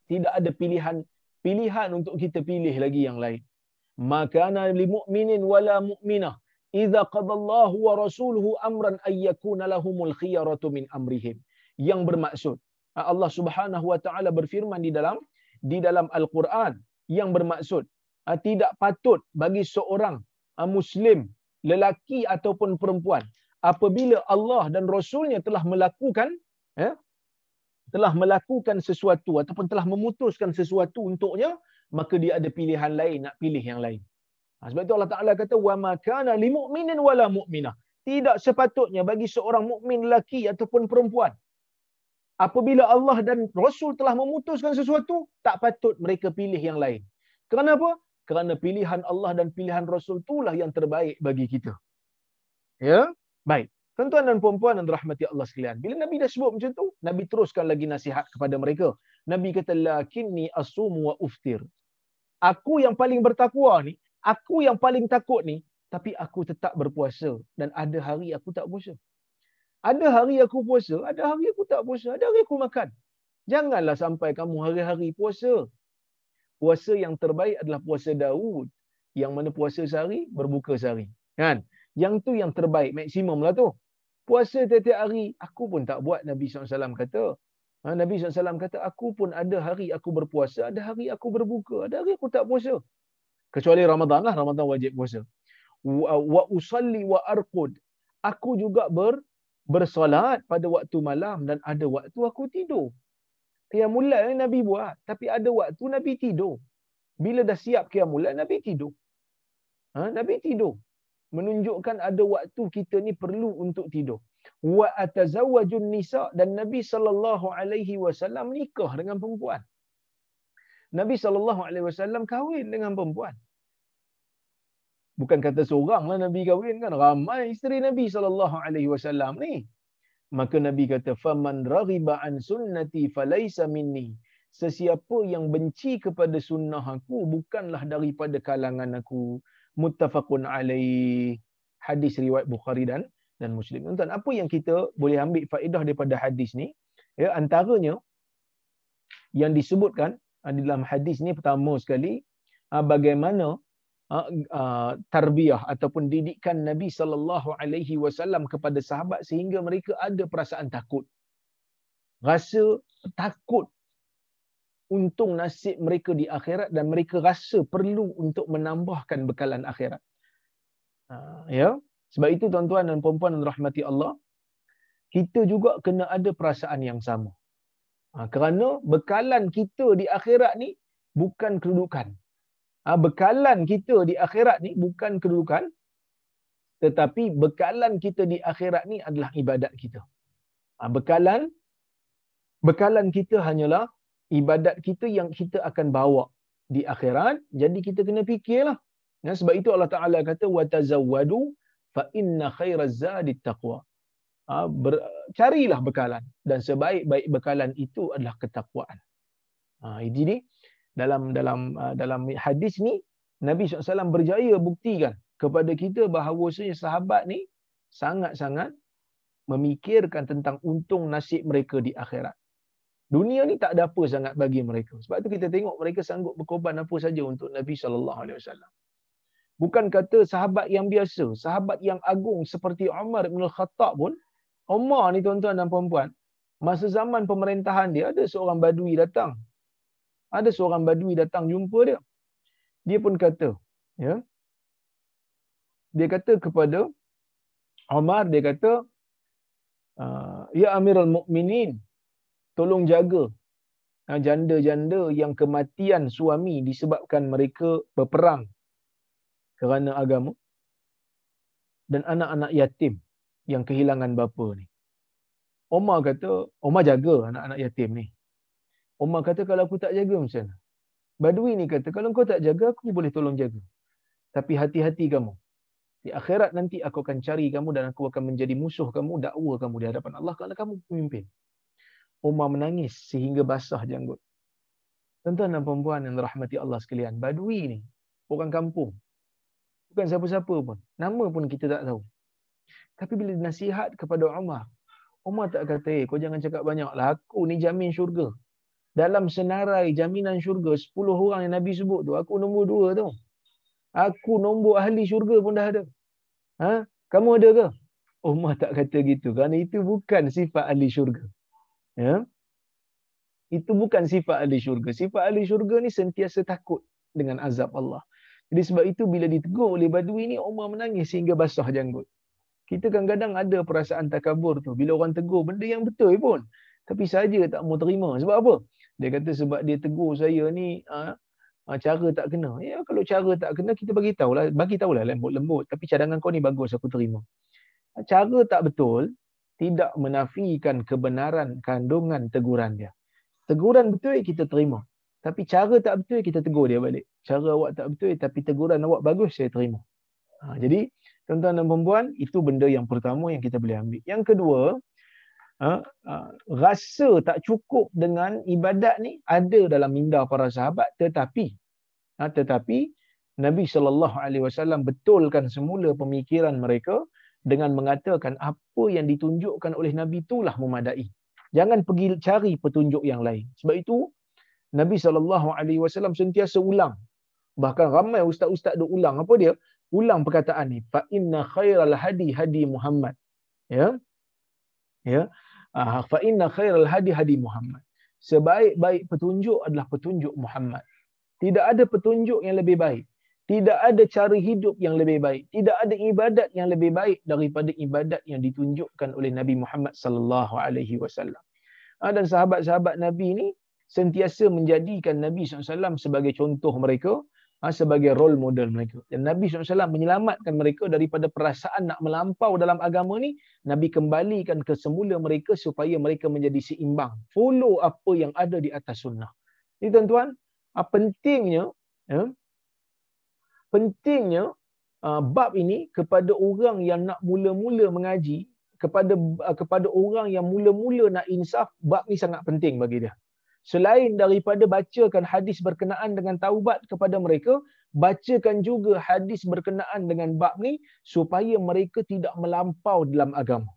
tidak ada pilihan pilihan untuk kita pilih lagi yang lain. maka ana lil mu'minin wala mu'minah idza qadallahu wa rasuluhu amran ay yakuna lahumul khiyaratu min amrihim yang bermaksud Allah Subhanahu wa taala berfirman di dalam di dalam al-Quran yang bermaksud tidak patut bagi seorang muslim lelaki ataupun perempuan apabila Allah dan Rasulnya telah melakukan ya, telah melakukan sesuatu ataupun telah memutuskan sesuatu untuknya maka dia ada pilihan lain nak pilih yang lain. Ha, sebab itu Allah Taala kata wa ma kana lil mu'minin wala mu'minah. Tidak sepatutnya bagi seorang mukmin lelaki ataupun perempuan apabila Allah dan Rasul telah memutuskan sesuatu tak patut mereka pilih yang lain. Kenapa? Kerana pilihan Allah dan pilihan Rasul itulah yang terbaik bagi kita. Ya? Baik. Tuan-tuan dan puan-puan yang dirahmati Allah sekalian. Bila Nabi dah sebut macam tu, Nabi teruskan lagi nasihat kepada mereka. Nabi kata, Lakinni asumu wa uftir. Aku yang paling bertakwa ni, aku yang paling takut ni, tapi aku tetap berpuasa. Dan ada hari aku tak puasa. Ada hari aku puasa, ada hari aku tak puasa, ada hari aku makan. Janganlah sampai kamu hari-hari puasa. Puasa yang terbaik adalah puasa Daud. Yang mana puasa sehari, berbuka sehari. Kan? Yang tu yang terbaik, maksimum lah tu. Puasa tiap-tiap hari, aku pun tak buat Nabi SAW kata. Ha, Nabi SAW kata, aku pun ada hari aku berpuasa, ada hari aku berbuka, ada hari aku tak puasa. Kecuali Ramadan lah, Ramadan wajib puasa. Wa, usalli wa arqud. Aku juga ber, bersolat pada waktu malam dan ada waktu aku tidur. Qiyamul Nabi buat, tapi ada waktu Nabi tidur. Bila dah siap qiyamul Nabi tidur. Ha, Nabi tidur. Menunjukkan ada waktu kita ni perlu untuk tidur. Wa atazawwajun nisa dan Nabi sallallahu alaihi wasallam nikah dengan perempuan. Nabi sallallahu alaihi wasallam kahwin dengan perempuan. Bukan kata seorang lah Nabi kahwin kan. Ramai isteri Nabi SAW ni. Maka Nabi kata, "Faman raghiba an sunnati falaysa minni." Sesiapa yang benci kepada sunnah aku bukanlah daripada kalangan aku. Muttafaqun alaih. Hadis riwayat Bukhari dan dan Muslim. Tuan, apa yang kita boleh ambil faedah daripada hadis ni? Ya, antaranya yang disebutkan ah, di dalam hadis ni pertama sekali ah, bagaimana Tarbiyah ataupun didikan Nabi sallallahu alaihi wasallam kepada sahabat sehingga mereka ada perasaan takut. Rasa takut untung nasib mereka di akhirat dan mereka rasa perlu untuk menambahkan bekalan akhirat. Uh, ya. Sebab itu tuan-tuan dan puan-puan rahmati Allah, kita juga kena ada perasaan yang sama. kerana bekalan kita di akhirat ni bukan kedudukan, ha, bekalan kita di akhirat ni bukan kedudukan tetapi bekalan kita di akhirat ni adalah ibadat kita. Ha, bekalan bekalan kita hanyalah ibadat kita yang kita akan bawa di akhirat. Jadi kita kena fikirlah. Ya, sebab itu Allah Taala kata wa tazawwadu fa inna khairaz zadi taqwa. Ha, ber, carilah bekalan dan sebaik-baik bekalan itu adalah ketakwaan. Ha, ini dalam dalam uh, dalam hadis ni Nabi SAW berjaya buktikan kepada kita bahawa sahabat ni sangat-sangat memikirkan tentang untung nasib mereka di akhirat. Dunia ni tak ada apa sangat bagi mereka. Sebab tu kita tengok mereka sanggup berkorban apa saja untuk Nabi sallallahu alaihi wasallam. Bukan kata sahabat yang biasa, sahabat yang agung seperti Umar bin Al-Khattab pun, Umar ni tuan-tuan dan puan-puan, masa zaman pemerintahan dia ada seorang badui datang ada seorang badui datang jumpa dia. Dia pun kata, ya. Dia kata kepada Umar, dia kata, ah, Ya Amirul Mukminin, tolong jaga ah, janda-janda yang kematian suami disebabkan mereka berperang kerana agama dan anak-anak yatim yang kehilangan bapa ni. Omar kata, Omar jaga anak-anak yatim ni. Umar kata kalau aku tak jaga macam mana? Badui ni kata kalau kau tak jaga aku boleh tolong jaga. Tapi hati-hati kamu. Di akhirat nanti aku akan cari kamu dan aku akan menjadi musuh kamu, dakwa kamu di hadapan Allah kalau kamu pemimpin. Umar menangis sehingga basah janggut. Tuan-tuan dan perempuan yang rahmati Allah sekalian, Badui ni orang kampung. Bukan siapa-siapa pun. Nama pun kita tak tahu. Tapi bila nasihat kepada Umar, Umar tak kata, eh, kau jangan cakap banyak lah. Aku ni jamin syurga dalam senarai jaminan syurga 10 orang yang Nabi sebut tu aku nombor dua tu Aku nombor ahli syurga pun dah ada. Ha? Kamu ada ke? Umar tak kata gitu. Kerana itu bukan sifat ahli syurga. Ya? Itu bukan sifat ahli syurga. Sifat ahli syurga ni sentiasa takut dengan azab Allah. Jadi sebab itu bila ditegur oleh badui ni, Umar menangis sehingga basah janggut. Kita kadang-kadang ada perasaan takabur tu. Bila orang tegur benda yang betul pun. Tapi saja tak mau terima. Sebab apa? Dia kata sebab dia tegur saya ni ha, cara tak kena. Ya kalau cara tak kena kita bagi tahulah, bagi tahulah lembut-lembut. Tapi cadangan kau ni bagus aku terima. Cara tak betul tidak menafikan kebenaran kandungan teguran dia. Teguran betul kita terima. Tapi cara tak betul kita tegur dia balik. Cara awak tak betul tapi teguran awak bagus saya terima. Ha, jadi tuan-tuan dan puan itu benda yang pertama yang kita boleh ambil. Yang kedua, ha, ha, rasa tak cukup dengan ibadat ni ada dalam minda para sahabat tetapi ha, tetapi Nabi sallallahu alaihi wasallam betulkan semula pemikiran mereka dengan mengatakan apa yang ditunjukkan oleh Nabi itulah memadai. Jangan pergi cari petunjuk yang lain. Sebab itu Nabi sallallahu alaihi wasallam sentiasa ulang. Bahkan ramai ustaz-ustaz duk ulang apa dia? Ulang perkataan ni. Fa inna khairal hadi hadi Muhammad. Ya. Ya. Fa inna khairal hadi hadi Muhammad. Sebaik-baik petunjuk adalah petunjuk Muhammad. Tidak ada petunjuk yang lebih baik. Tidak ada cara hidup yang lebih baik. Tidak ada ibadat yang lebih baik daripada ibadat yang ditunjukkan oleh Nabi Muhammad sallallahu alaihi wasallam. Ah, dan sahabat-sahabat Nabi ni sentiasa menjadikan Nabi SAW sebagai contoh mereka, ah, sebagai role model mereka. Dan Nabi SAW menyelamatkan mereka daripada perasaan nak melampau dalam agama ni, Nabi kembalikan ke semula mereka supaya mereka menjadi seimbang. Follow apa yang ada di atas sunnah. Ini tuan-tuan, ah, pentingnya ya, pentingnya uh, bab ini kepada orang yang nak mula-mula mengaji kepada uh, kepada orang yang mula-mula nak insaf bab ni sangat penting bagi dia selain daripada bacakan hadis berkenaan dengan taubat kepada mereka bacakan juga hadis berkenaan dengan bab ni supaya mereka tidak melampau dalam agama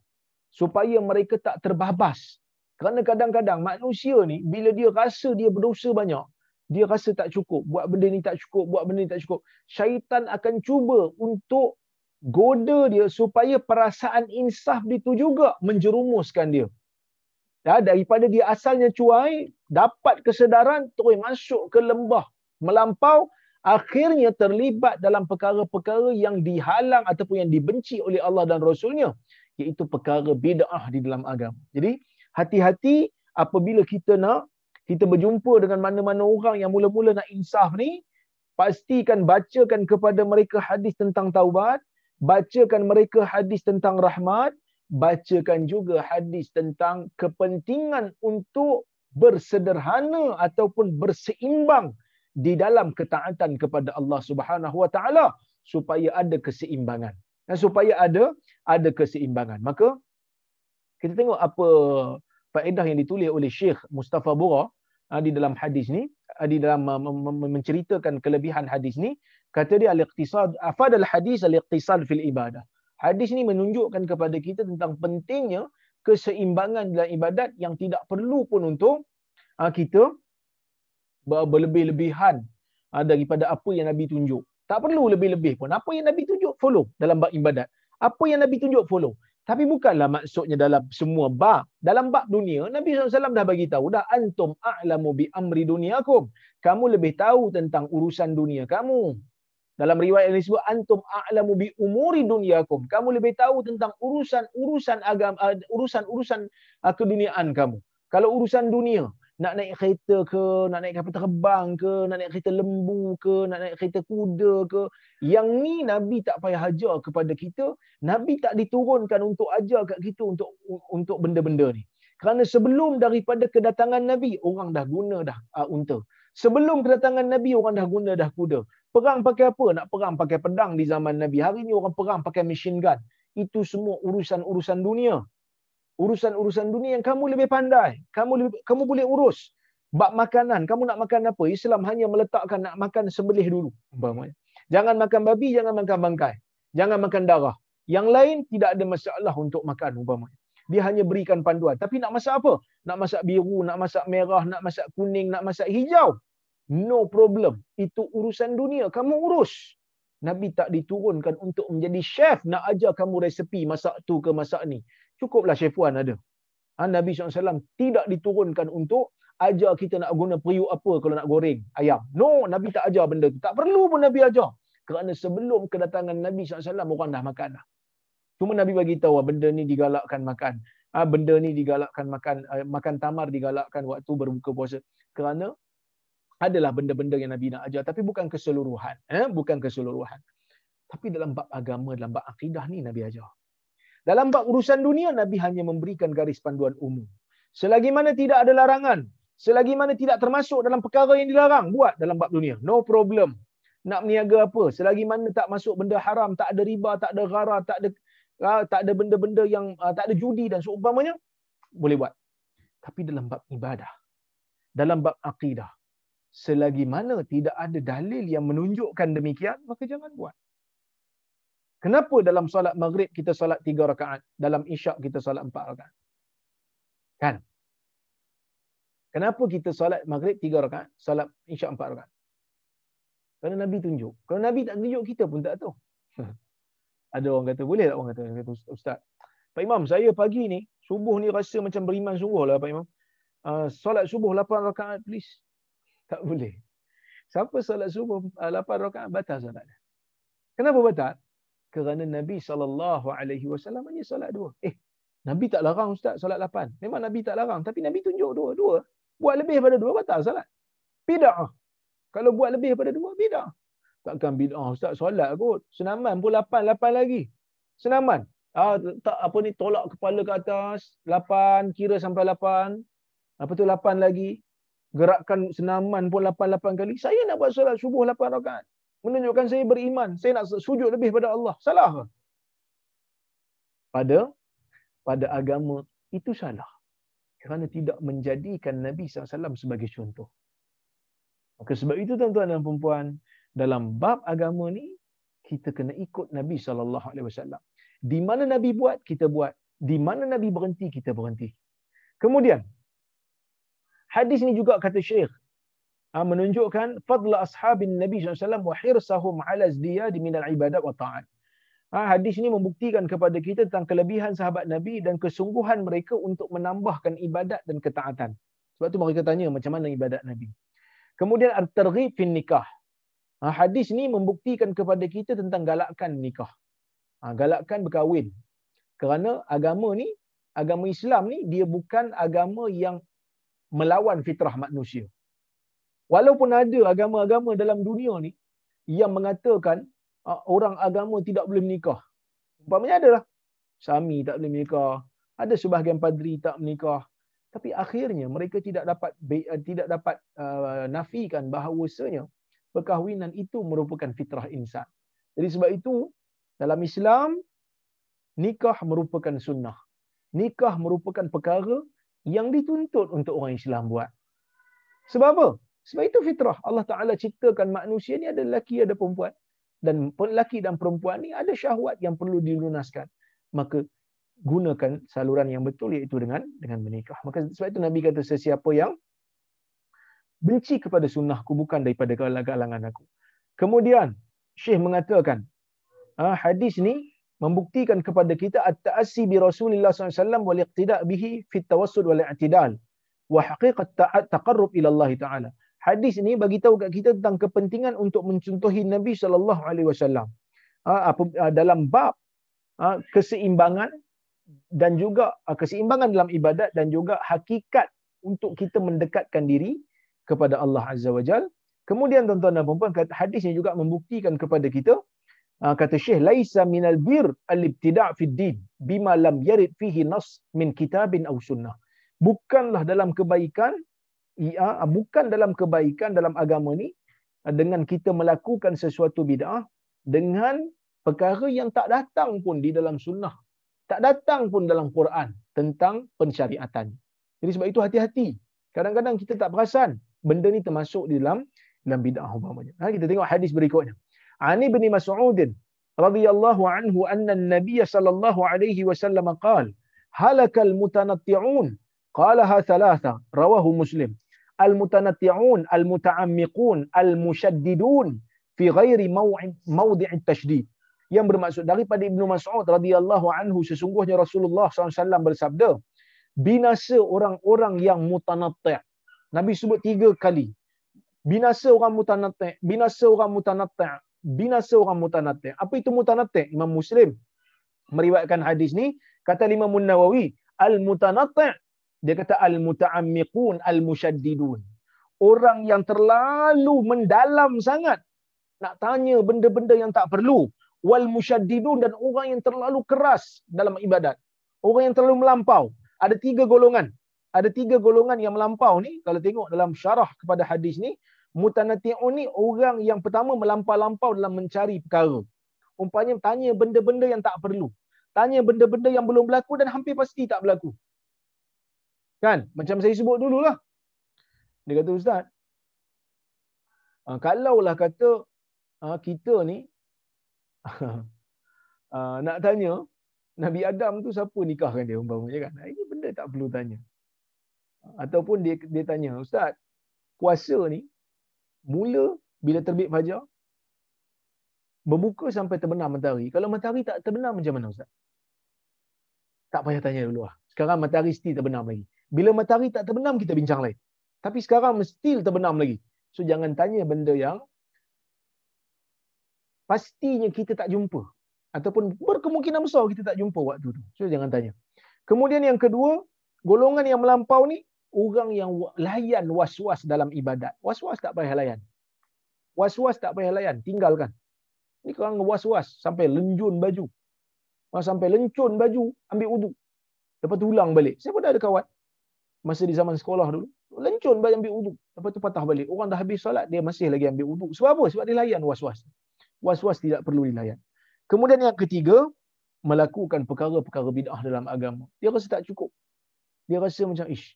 supaya mereka tak terbabas kerana kadang-kadang manusia ni bila dia rasa dia berdosa banyak dia rasa tak cukup, buat benda ni tak cukup, buat benda ni tak cukup. Syaitan akan cuba untuk goda dia supaya perasaan insaf itu juga menjerumuskan dia. Ya, daripada dia asalnya cuai, dapat kesedaran, terus masuk ke lembah, melampau, akhirnya terlibat dalam perkara-perkara yang dihalang ataupun yang dibenci oleh Allah dan Rasulnya, iaitu perkara bid'ah di dalam agama. Jadi, hati-hati apabila kita nak kita berjumpa dengan mana-mana orang yang mula-mula nak insaf ni, pastikan bacakan kepada mereka hadis tentang taubat, bacakan mereka hadis tentang rahmat, bacakan juga hadis tentang kepentingan untuk bersederhana ataupun berseimbang di dalam ketaatan kepada Allah Subhanahu Wa Taala supaya ada keseimbangan. Dan supaya ada ada keseimbangan. Maka kita tengok apa faedah yang ditulis oleh Syekh Mustafa Bura Ah, di dalam hadis ni ah, di dalam menceritakan kelebihan hadis ni kata dia al-iqtisad afad al-hadis al-iqtisad fil ibadah hadis ni menunjukkan kepada kita tentang pentingnya keseimbangan dalam ibadat yang tidak perlu pun untuk ah, kita berlebih-lebihan daripada apa yang Nabi tunjuk. Tak perlu lebih-lebih pun. Apa yang Nabi tunjuk, follow dalam bab ibadat. Apa yang Nabi tunjuk, follow. Tapi bukanlah maksudnya dalam semua bab. Dalam bab dunia, Nabi SAW dah bagi tahu dah antum a'lamu bi amri duniakum. Kamu lebih tahu tentang urusan dunia kamu. Dalam riwayat ini disebut antum a'lamu bi umuri duniakum. Kamu lebih tahu tentang urusan-urusan agama uh, urusan-urusan uh, keduniaan kamu. Kalau urusan dunia, nak naik kereta ke, nak naik kapal terbang ke, nak naik kereta lembu ke, nak naik kereta kuda ke. Yang ni Nabi tak payah ajar kepada kita. Nabi tak diturunkan untuk ajar kat kita untuk untuk benda-benda ni. Kerana sebelum daripada kedatangan Nabi, orang dah guna dah uh, unta. Sebelum kedatangan Nabi, orang dah guna dah kuda. Perang pakai apa? Nak perang pakai pedang di zaman Nabi. Hari ni orang perang pakai machine gun. Itu semua urusan-urusan dunia urusan-urusan dunia yang kamu lebih pandai. Kamu lebih, kamu boleh urus. Bab makanan, kamu nak makan apa? Islam hanya meletakkan nak makan sembelih dulu. Jangan makan babi, jangan makan bangkai. Jangan makan darah. Yang lain tidak ada masalah untuk makan umpamanya. Dia hanya berikan panduan. Tapi nak masak apa? Nak masak biru, nak masak merah, nak masak kuning, nak masak hijau. No problem. Itu urusan dunia. Kamu urus. Nabi tak diturunkan untuk menjadi chef nak ajar kamu resepi masak tu ke masak ni. Cukuplah chef Wan ada. Ha, Nabi SAW tidak diturunkan untuk ajar kita nak guna periuk apa kalau nak goreng ayam. No, Nabi tak ajar benda tu. Tak perlu pun Nabi ajar. Kerana sebelum kedatangan Nabi SAW, orang dah makan dah. Cuma Nabi bagi tahu ah, benda ni digalakkan makan. Ah benda ni digalakkan makan uh, makan tamar digalakkan waktu berbuka puasa. Kerana adalah benda-benda yang Nabi nak ajar tapi bukan keseluruhan, eh bukan keseluruhan. Tapi dalam bab agama, dalam bab akidah ni Nabi ajar. Dalam bab urusan dunia Nabi hanya memberikan garis panduan umum. Selagi mana tidak ada larangan, selagi mana tidak termasuk dalam perkara yang dilarang, buat dalam bab dunia. No problem. Nak meniaga apa? Selagi mana tak masuk benda haram, tak ada riba, tak ada ghara, tak ada tak ada benda-benda yang uh, tak ada judi dan seumpamanya, boleh buat. Tapi dalam bab ibadah, dalam bab akidah, selagi mana tidak ada dalil yang menunjukkan demikian, maka jangan buat. Kenapa dalam solat maghrib kita solat tiga rakaat, dalam isyak kita solat empat rakaat? Kan? Kenapa kita solat maghrib tiga rakaat, solat isyak empat rakaat? Kerana Nabi tunjuk. Kalau Nabi tak tunjuk, kita pun tak tahu. Ada orang kata, boleh tak orang kata, kata Ustaz? Pak Imam, saya pagi ni, subuh ni rasa macam beriman sungguh lah Pak Imam. Uh, solat subuh 8 rakaat, please. Tak boleh. Siapa solat subuh uh, 8 rakaat, batal solat dia. Kenapa batal? Kerana Nabi SAW hanya solat dua. Eh, Nabi tak larang Ustaz solat 8. Memang Nabi tak larang. Tapi Nabi tunjuk dua. Dua. Buat lebih daripada dua, batal solat. Bida'ah. Kalau buat lebih daripada dua, bida'ah. Takkan bid'ah ustaz solat kot. Senaman pun lapan, lapan lagi. Senaman. Ah, tak apa ni tolak kepala ke atas, lapan, kira sampai lapan. Apa tu lapan lagi? Gerakkan senaman pun lapan, lapan kali. Saya nak buat solat subuh lapan rakaat. Menunjukkan saya beriman. Saya nak sujud lebih pada Allah. Salah ke? Pada pada agama itu salah. Kerana tidak menjadikan Nabi SAW sebagai contoh. Maka sebab itu tuan-tuan dan perempuan, dalam bab agama ni kita kena ikut Nabi sallallahu alaihi wasallam. Di mana Nabi buat, kita buat. Di mana Nabi berhenti, kita berhenti. Kemudian hadis ni juga kata Syekh ah, menunjukkan fadla ashabin Nabi SAW wa hirsahum ala zdiyad min al-ibadat wa ta'at. Ha, hadis ini membuktikan kepada kita tentang kelebihan sahabat Nabi dan kesungguhan mereka untuk menambahkan ibadat dan ketaatan. Sebab tu mereka tanya macam mana ibadat Nabi. Kemudian at-targhib fin nikah. Ha, hadis ni membuktikan kepada kita tentang galakkan nikah. Ha, galakkan berkahwin. Kerana agama ni, agama Islam ni, dia bukan agama yang melawan fitrah manusia. Walaupun ada agama-agama dalam dunia ni yang mengatakan uh, orang agama tidak boleh menikah. Umpamanya adalah Sami tak boleh menikah. Ada sebahagian padri tak menikah. Tapi akhirnya mereka tidak dapat tidak dapat uh, nafikan bahawasanya perkahwinan itu merupakan fitrah insan. Jadi sebab itu dalam Islam nikah merupakan sunnah. Nikah merupakan perkara yang dituntut untuk orang Islam buat. Sebab apa? Sebab itu fitrah. Allah Taala ciptakan manusia ni ada lelaki ada perempuan dan lelaki dan perempuan ni ada syahwat yang perlu dilunaskan. Maka gunakan saluran yang betul iaitu dengan dengan menikah. Maka sebab itu Nabi kata sesiapa yang benci kepada sunnahku bukan daripada kalangan aku. Kemudian Syekh mengatakan ha, hadis ni membuktikan kepada kita at-ta'assi bi Rasulillah SAW wal iqtida' bihi fi tawassud wal i'tidal wa haqiqat taqarrub ila Allah Taala. Hadis ini bagi tahu kat kita tentang kepentingan untuk mencontohi Nabi sallallahu alaihi wasallam. Ha, ha, dalam bab keseimbangan dan juga keseimbangan dalam ibadat dan juga hakikat untuk kita mendekatkan diri kepada Allah Azza wa Jal. Kemudian tuan-tuan dan puan kata hadis ini juga membuktikan kepada kita ah, kata Syekh laisa minal bir al-ibtida' fi din bima lam yarid fihi nas min kitabin aw sunnah. Bukanlah dalam kebaikan ia ah, bukan dalam kebaikan dalam agama ni ah, dengan kita melakukan sesuatu bid'ah dengan perkara yang tak datang pun di dalam sunnah. Tak datang pun dalam Quran tentang pensyariatan. Jadi sebab itu hati-hati. Kadang-kadang kita tak perasan benda ni termasuk di dalam dalam bid'ah umpamanya. Ha, kita tengok hadis berikutnya. Ani bin Mas'ud radhiyallahu anhu anna an-nabiy sallallahu alaihi wasallam qaal halakal mutanatti'un qalaha thalatha rawahu muslim muta'ammiqun al mushaddidun fi ghairi mawdi' tashdid yang bermaksud daripada Ibnu Mas'ud radhiyallahu anhu sesungguhnya Rasulullah SAW bersabda binasa orang-orang yang mutanatti' Nabi sebut tiga kali. Binasa orang mutanatti' binasa orang mutanatti' binasa orang mutanatti' apa itu mutanatti' Imam Muslim meriwayatkan hadis ni. Kata Imam Nawawi al mutanatti' dia kata al muta'ammiqun al musyaddidun orang yang terlalu mendalam sangat nak tanya benda-benda yang tak perlu. Wal musyaddidun dan orang yang terlalu keras dalam ibadat. Orang yang terlalu melampau. Ada tiga golongan ada tiga golongan yang melampau ni kalau tengok dalam syarah kepada hadis ni mutanati'un ni orang yang pertama melampau-lampau dalam mencari perkara. Umpamanya tanya benda-benda yang tak perlu. Tanya benda-benda yang belum berlaku dan hampir pasti tak berlaku. Kan? Macam saya sebut dululah. Dia kata ustaz uh, kalaulah kata uh, kita ni uh, nak tanya Nabi Adam tu siapa nikahkan dia? Umpamanya kan. Ini benda tak perlu tanya ataupun dia dia tanya ustaz puasa ni mula bila terbit fajar? Berbuka sampai terbenam matahari. Kalau matahari tak terbenam macam mana ustaz? Tak payah tanya dulu lah. Sekarang matahari mesti terbenam lagi. Bila matahari tak terbenam kita bincang lain. Tapi sekarang mesti terbenam lagi. So jangan tanya benda yang pastinya kita tak jumpa. Ataupun berkemungkinan besar kita tak jumpa waktu tu. So jangan tanya. Kemudian yang kedua, golongan yang melampau ni orang yang layan was-was dalam ibadat. Was-was tak payah layan. Was-was tak payah layan, tinggalkan. Ni orang was-was sampai lenjun baju. Sampai lencun baju, ambil wudu. Lepas tu ulang balik. Pun dah ada kawan. Masa di zaman sekolah dulu. Lencun baju ambil wudu. Lepas tu patah balik. Orang dah habis solat, dia masih lagi ambil wudu. Sebab apa? Sebab dia layan was-was was-was tidak perlu dilayan. Kemudian yang ketiga, melakukan perkara-perkara bid'ah dalam agama. Dia rasa tak cukup. Dia rasa macam, ish,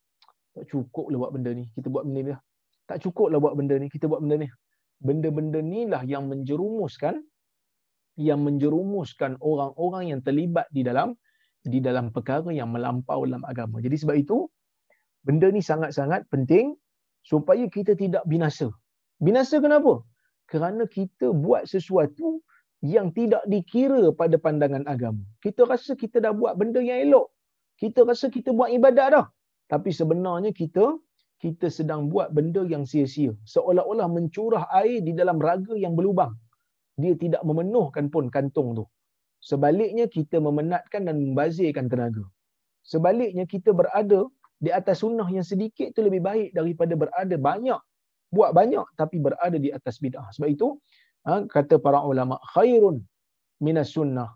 tak cukup lah buat benda ni. Kita buat benda ni lah. Tak cukup lah buat benda ni. Kita buat benda ni. Benda-benda ni lah yang menjerumuskan yang menjerumuskan orang-orang yang terlibat di dalam di dalam perkara yang melampau dalam agama. Jadi sebab itu, benda ni sangat-sangat penting supaya kita tidak binasa. Binasa kenapa? kerana kita buat sesuatu yang tidak dikira pada pandangan agama. Kita rasa kita dah buat benda yang elok. Kita rasa kita buat ibadat dah. Tapi sebenarnya kita kita sedang buat benda yang sia-sia. Seolah-olah mencurah air di dalam raga yang berlubang. Dia tidak memenuhkan pun kantung tu. Sebaliknya kita memenatkan dan membazirkan tenaga. Sebaliknya kita berada di atas sunnah yang sedikit tu lebih baik daripada berada banyak buat banyak tapi berada di atas bid'ah. Sebab itu ha, kata para ulama khairun minas sunnah.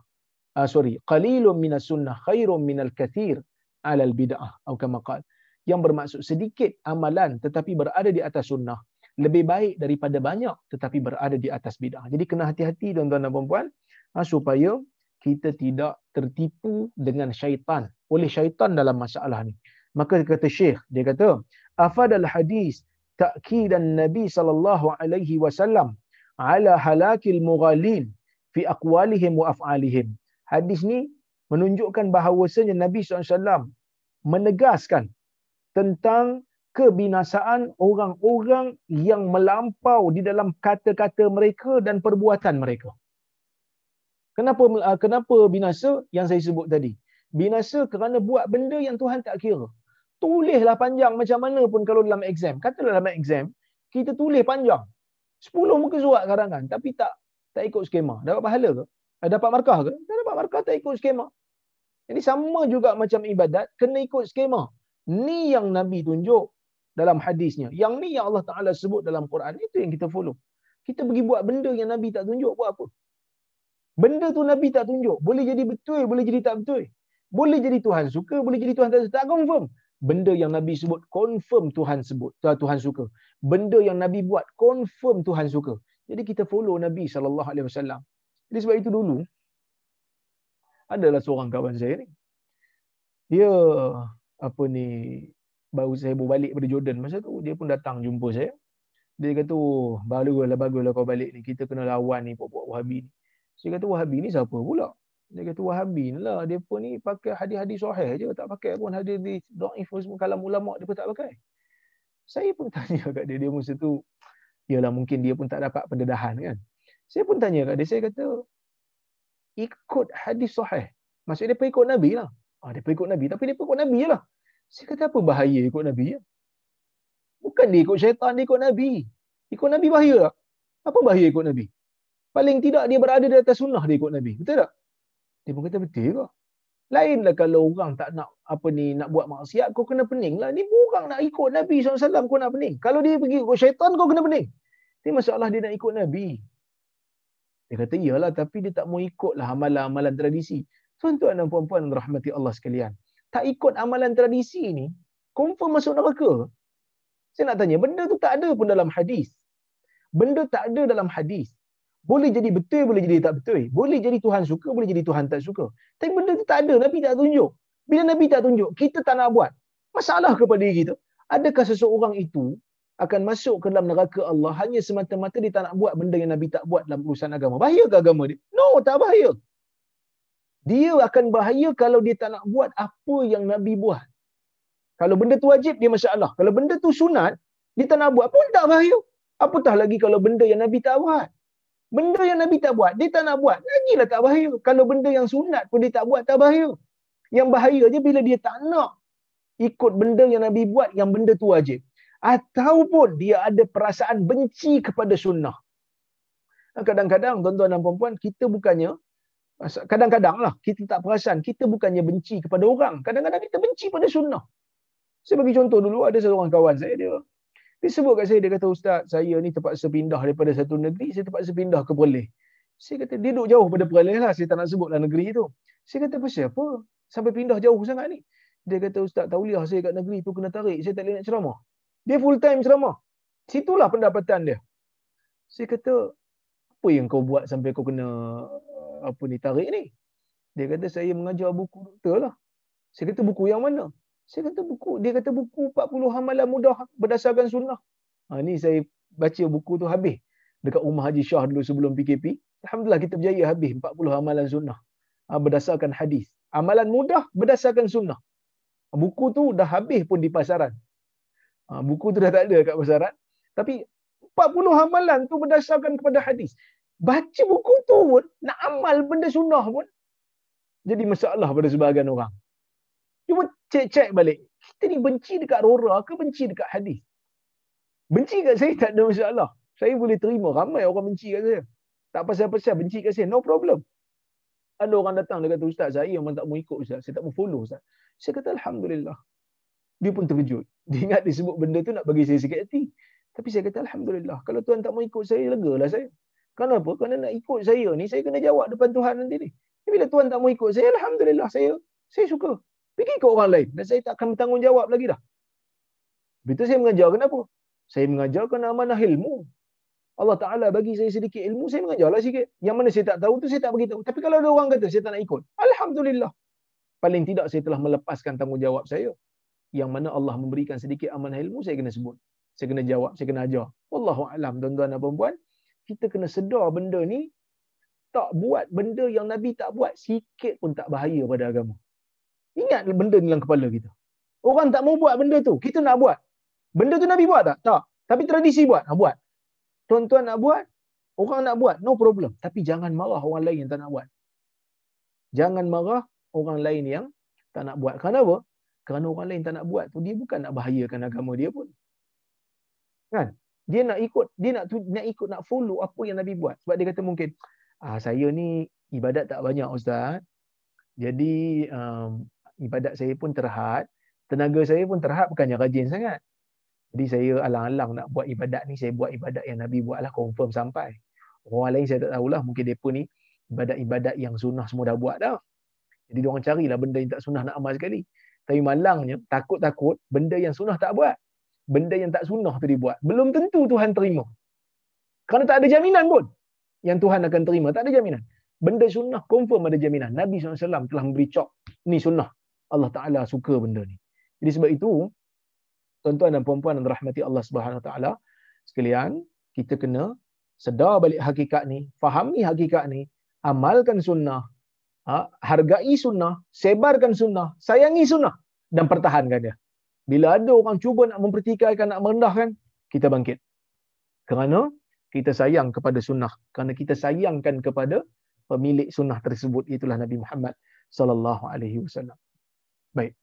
Uh, sorry, qalilun minas sunnah khairun minal kathir alal bid'ah. Atau kama qal. Yang bermaksud sedikit amalan tetapi berada di atas sunnah. Lebih baik daripada banyak tetapi berada di atas bid'ah. Jadi kena hati-hati tuan-tuan dan puan-puan ha, supaya kita tidak tertipu dengan syaitan. Oleh syaitan dalam masalah ni. Maka kata Syekh, dia kata, afadal hadis ta'kidan Nabi sallallahu alaihi wasallam ala halakil mughalin fi aqwalihim wa af'alihim. Hadis ni menunjukkan bahawasanya Nabi SAW menegaskan tentang kebinasaan orang-orang yang melampau di dalam kata-kata mereka dan perbuatan mereka. Kenapa kenapa binasa yang saya sebut tadi? Binasa kerana buat benda yang Tuhan tak kira tulislah panjang macam mana pun kalau dalam exam. Katalah dalam exam, kita tulis panjang. 10 muka surat karangan tapi tak tak ikut skema. Dapat pahala ke? Dapat markah ke? Tak dapat markah tak ikut skema. Jadi sama juga macam ibadat, kena ikut skema. Ni yang Nabi tunjuk dalam hadisnya. Yang ni yang Allah Ta'ala sebut dalam Quran. Itu yang kita follow. Kita pergi buat benda yang Nabi tak tunjuk, buat apa? Benda tu Nabi tak tunjuk. Boleh jadi betul, boleh jadi tak betul. Boleh jadi Tuhan suka, boleh jadi Tuhan tak suka. Tak confirm benda yang Nabi sebut confirm Tuhan sebut Tuhan suka benda yang Nabi buat confirm Tuhan suka jadi kita follow Nabi wasallam jadi sebab itu dulu adalah seorang kawan saya ni dia apa ni baru saya baru balik dari Jordan masa tu dia pun datang jumpa saya dia kata oh baguslah baguslah kau balik ni kita kena lawan ni pokok Wahabi ni saya kata Wahabi ni siapa pula dia kata Wahabi ni lah. Dia pun ni pakai hadis-hadis sahih je. Tak pakai pun hadis di da'if semua kalam ulama' dia pun tak pakai. Saya pun tanya kat dia. Dia masa tu, yalah mungkin dia pun tak dapat pendedahan kan. Saya pun tanya kat dia, saya kata, ikut hadis sahih. Maksudnya dia ikut Nabi lah. Ah, dia ikut Nabi, tapi dia ikut Nabi lah. Saya kata, apa bahaya ikut Nabi? Ya? Bukan dia ikut syaitan, dia ikut Nabi. Ikut Nabi bahaya tak? Apa bahaya ikut Nabi? Paling tidak dia berada di atas sunnah dia ikut Nabi. Betul tak? Dia pun kata, betul ke? Lainlah kalau orang tak nak apa ni nak buat maksiat, kau kena pening lah. Ni orang nak ikut Nabi SAW, kau nak pening. Kalau dia pergi ikut syaitan, kau kena pening. Ini masalah dia nak ikut Nabi. Dia kata, iyalah tapi dia tak mau ikutlah amalan-amalan tradisi. Tuan-tuan dan puan-puan rahmati Allah sekalian. Tak ikut amalan tradisi ni, confirm masuk neraka. Saya nak tanya, benda tu tak ada pun dalam hadis. Benda tak ada dalam hadis. Boleh jadi betul, boleh jadi tak betul. Boleh jadi Tuhan suka, boleh jadi Tuhan tak suka. Tapi benda tu tak ada, Nabi tak tunjuk. Bila Nabi tak tunjuk, kita tak nak buat. Masalah kepada diri kita. Adakah seseorang itu akan masuk ke dalam neraka Allah hanya semata-mata dia tak nak buat benda yang Nabi tak buat dalam urusan agama. Bahaya ke agama dia? No, tak bahaya. Dia akan bahaya kalau dia tak nak buat apa yang Nabi buat. Kalau benda tu wajib, dia masalah. Kalau benda tu sunat, dia tak nak buat pun tak bahaya. Apatah lagi kalau benda yang Nabi tak buat. Benda yang Nabi tak buat, dia tak nak buat. Lagilah tak bahaya. Kalau benda yang sunat pun dia tak buat, tak bahaya. Yang bahaya je bila dia tak nak ikut benda yang Nabi buat, yang benda tu wajib ataupun dia ada perasaan benci kepada sunnah. Kadang-kadang tuan-tuan dan puan-puan kita bukannya kadang-kadang lah kita tak perasan kita bukannya benci kepada orang. Kadang-kadang kita benci pada sunnah. Saya bagi contoh dulu ada seorang kawan saya dia dia sebut kat saya dia kata ustaz saya ni terpaksa pindah daripada satu negeri saya terpaksa pindah ke Perlis. Saya kata dia duduk jauh pada Perlis lah saya tak nak sebutlah negeri tu. Saya kata pasal apa sampai pindah jauh sangat ni? Dia kata ustaz tauliah saya kat negeri tu kena tarik saya tak boleh nak ceramah. Dia full time ceramah. Situlah pendapatan dia. Saya kata, apa yang kau buat sampai kau kena apa ni tarik ni? Dia kata saya mengajar buku doktor lah. Saya kata buku yang mana? Saya kata buku. Dia kata buku 40 hamalan mudah berdasarkan sunnah. Ha, ni saya baca buku tu habis. Dekat rumah Haji Shah dulu sebelum PKP. Alhamdulillah kita berjaya habis 40 hamalan sunnah. Ha, berdasarkan hadis. Amalan mudah berdasarkan sunnah. Buku tu dah habis pun di pasaran. Ha, buku tu dah tak ada kat pasaran. Tapi 40 amalan tu berdasarkan kepada hadis. Baca buku tu pun, nak amal benda sunnah pun, jadi masalah pada sebahagian orang. Cuba cek-cek balik. Kita ni benci dekat Rora ke benci dekat hadis? Benci kat saya tak ada masalah. Saya boleh terima. Ramai orang benci kat saya. Tak pasal-pasal benci kat saya. No problem. Ada orang datang dia kata, Ustaz, saya memang tak mau ikut Ustaz. Saya tak mau follow Ustaz. Saya kata, Alhamdulillah dia pun terkejut. Dia ingat disebut benda tu nak bagi saya sikit hati. Tapi saya kata Alhamdulillah. Kalau Tuhan tak mau ikut saya, lega lah saya. Kenapa? Kerana nak ikut saya ni, saya kena jawab depan Tuhan nanti ni. Tapi bila Tuhan tak mau ikut saya, Alhamdulillah saya saya suka. Pergi ikut orang lain. Dan saya tak akan bertanggungjawab lagi dah. Begitu saya mengajar kenapa? Saya mengajar kerana amanah ilmu. Allah Ta'ala bagi saya sedikit ilmu, saya mengajarlah sikit. Yang mana saya tak tahu tu saya tak beritahu. Tapi kalau ada orang kata saya tak nak ikut, Alhamdulillah. Paling tidak saya telah melepaskan tanggungjawab saya yang mana Allah memberikan sedikit amanah ilmu saya kena sebut. Saya kena jawab saya kena ajar. Wallahu alam tuan-tuan dan puan kita kena sedar benda ni tak buat benda yang nabi tak buat sikit pun tak bahaya pada agama. Ingat benda ni dalam kepala kita. Orang tak mau buat benda tu kita nak buat. Benda tu nabi buat tak? Tak. Tapi tradisi buat nak buat. Tuan-tuan nak buat orang nak buat no problem. Tapi jangan marah orang lain yang tak nak buat. Jangan marah orang lain yang tak nak buat. Kenapa kerana orang lain tak nak buat tu dia bukan nak bahayakan agama dia pun. Kan? Dia nak ikut dia nak nak ikut nak follow apa yang nabi buat. Sebab dia kata mungkin ah saya ni ibadat tak banyak ustaz. Jadi um, ibadat saya pun terhad. Tenaga saya pun terhad bukannya rajin sangat. Jadi saya alang-alang nak buat ibadat ni saya buat ibadat yang nabi buatlah confirm sampai. Orang lain saya tak tahulah mungkin depa ni ibadat-ibadat yang sunnah semua dah buat dah. Jadi dia orang carilah benda yang tak sunnah nak amal sekali tapi malangnya, takut-takut benda yang sunnah tak buat. Benda yang tak sunnah tu dibuat. Belum tentu Tuhan terima. Kerana tak ada jaminan pun yang Tuhan akan terima. Tak ada jaminan. Benda sunnah confirm ada jaminan. Nabi SAW telah memberi cok. Ni sunnah. Allah Ta'ala suka benda ni. Jadi sebab itu, tuan-tuan dan puan-puan yang rahmati Allah Subhanahu Taala sekalian, kita kena sedar balik hakikat ni, fahami hakikat ni, amalkan sunnah, ha, hargai sunnah, sebarkan sunnah, sayangi sunnah dan pertahankan dia. Bila ada orang cuba nak mempertikaikan, nak merendahkan, kita bangkit. Kerana kita sayang kepada sunnah kerana kita sayangkan kepada pemilik sunnah tersebut itulah Nabi Muhammad sallallahu alaihi wasallam. Baik.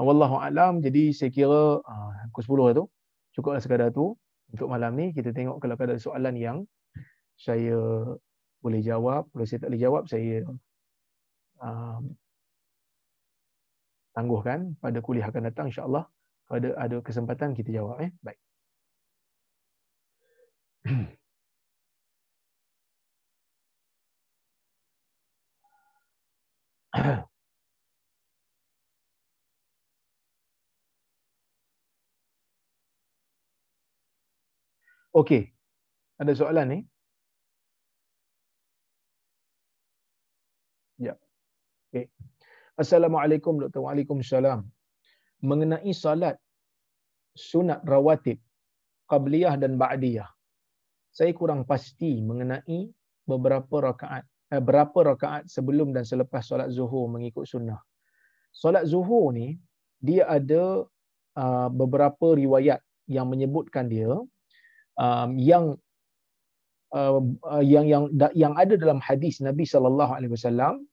Wallahu alam jadi saya kira uh, pukul 10 tu cukuplah sekadar tu untuk malam ni kita tengok kalau ada soalan yang saya boleh jawab, kalau saya tak boleh jawab saya tangguhkan pada kuliah akan datang insya-Allah kalau ada kesempatan kita jawab eh. Baik. Okey. Ada soalan ni? Ya. Okey. Assalamualaikum Dr. Waalaikumsalam. Mengenai salat sunat rawatib qabliyah dan ba'diyah. Saya kurang pasti mengenai beberapa rakaat eh, berapa rakaat sebelum dan selepas solat zuhur mengikut sunnah. Solat zuhur ni dia ada uh, beberapa riwayat yang menyebutkan dia um, yang uh, yang yang yang ada dalam hadis Nabi sallallahu alaihi wasallam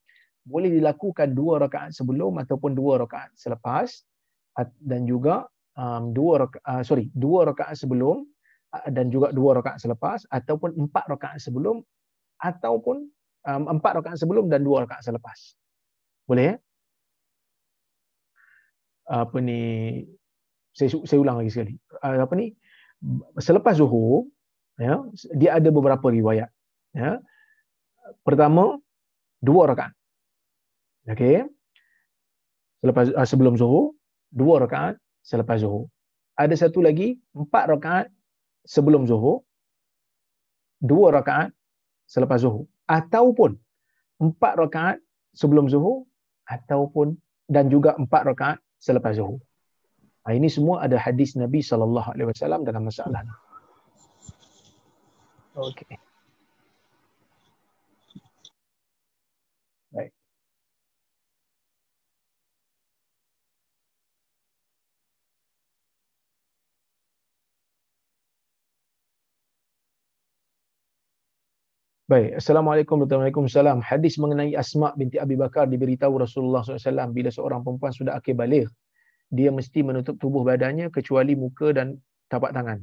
boleh dilakukan dua rakaat sebelum ataupun dua rakaat selepas dan juga um, dua rakaat uh, sorry dua rakaat sebelum uh, dan juga dua rakaat selepas ataupun empat rakaat sebelum ataupun um, empat rakaat sebelum dan dua rakaat selepas. Boleh ya? Apa ni? Saya saya ulang lagi sekali. Uh, apa ni? Selepas zuhur ya dia ada beberapa riwayat ya. Pertama dua rakaat okey selepas uh, sebelum zuhur dua rakaat selepas zuhur. Ada satu lagi empat rakaat sebelum zuhur dua rakaat selepas zuhur. Ataupun empat rakaat sebelum zuhur ataupun dan juga empat rakaat selepas zuhur. Ha, ini semua ada hadis Nabi sallallahu alaihi wasallam dalam masalah. Ni. Okey. Baik. Baik, Assalamualaikum warahmatullahi wabarakatuh. Hadis mengenai Asma binti Abi Bakar diberitahu Rasulullah SAW bila seorang perempuan sudah akhir balik dia mesti menutup tubuh badannya kecuali muka dan tapak tangan.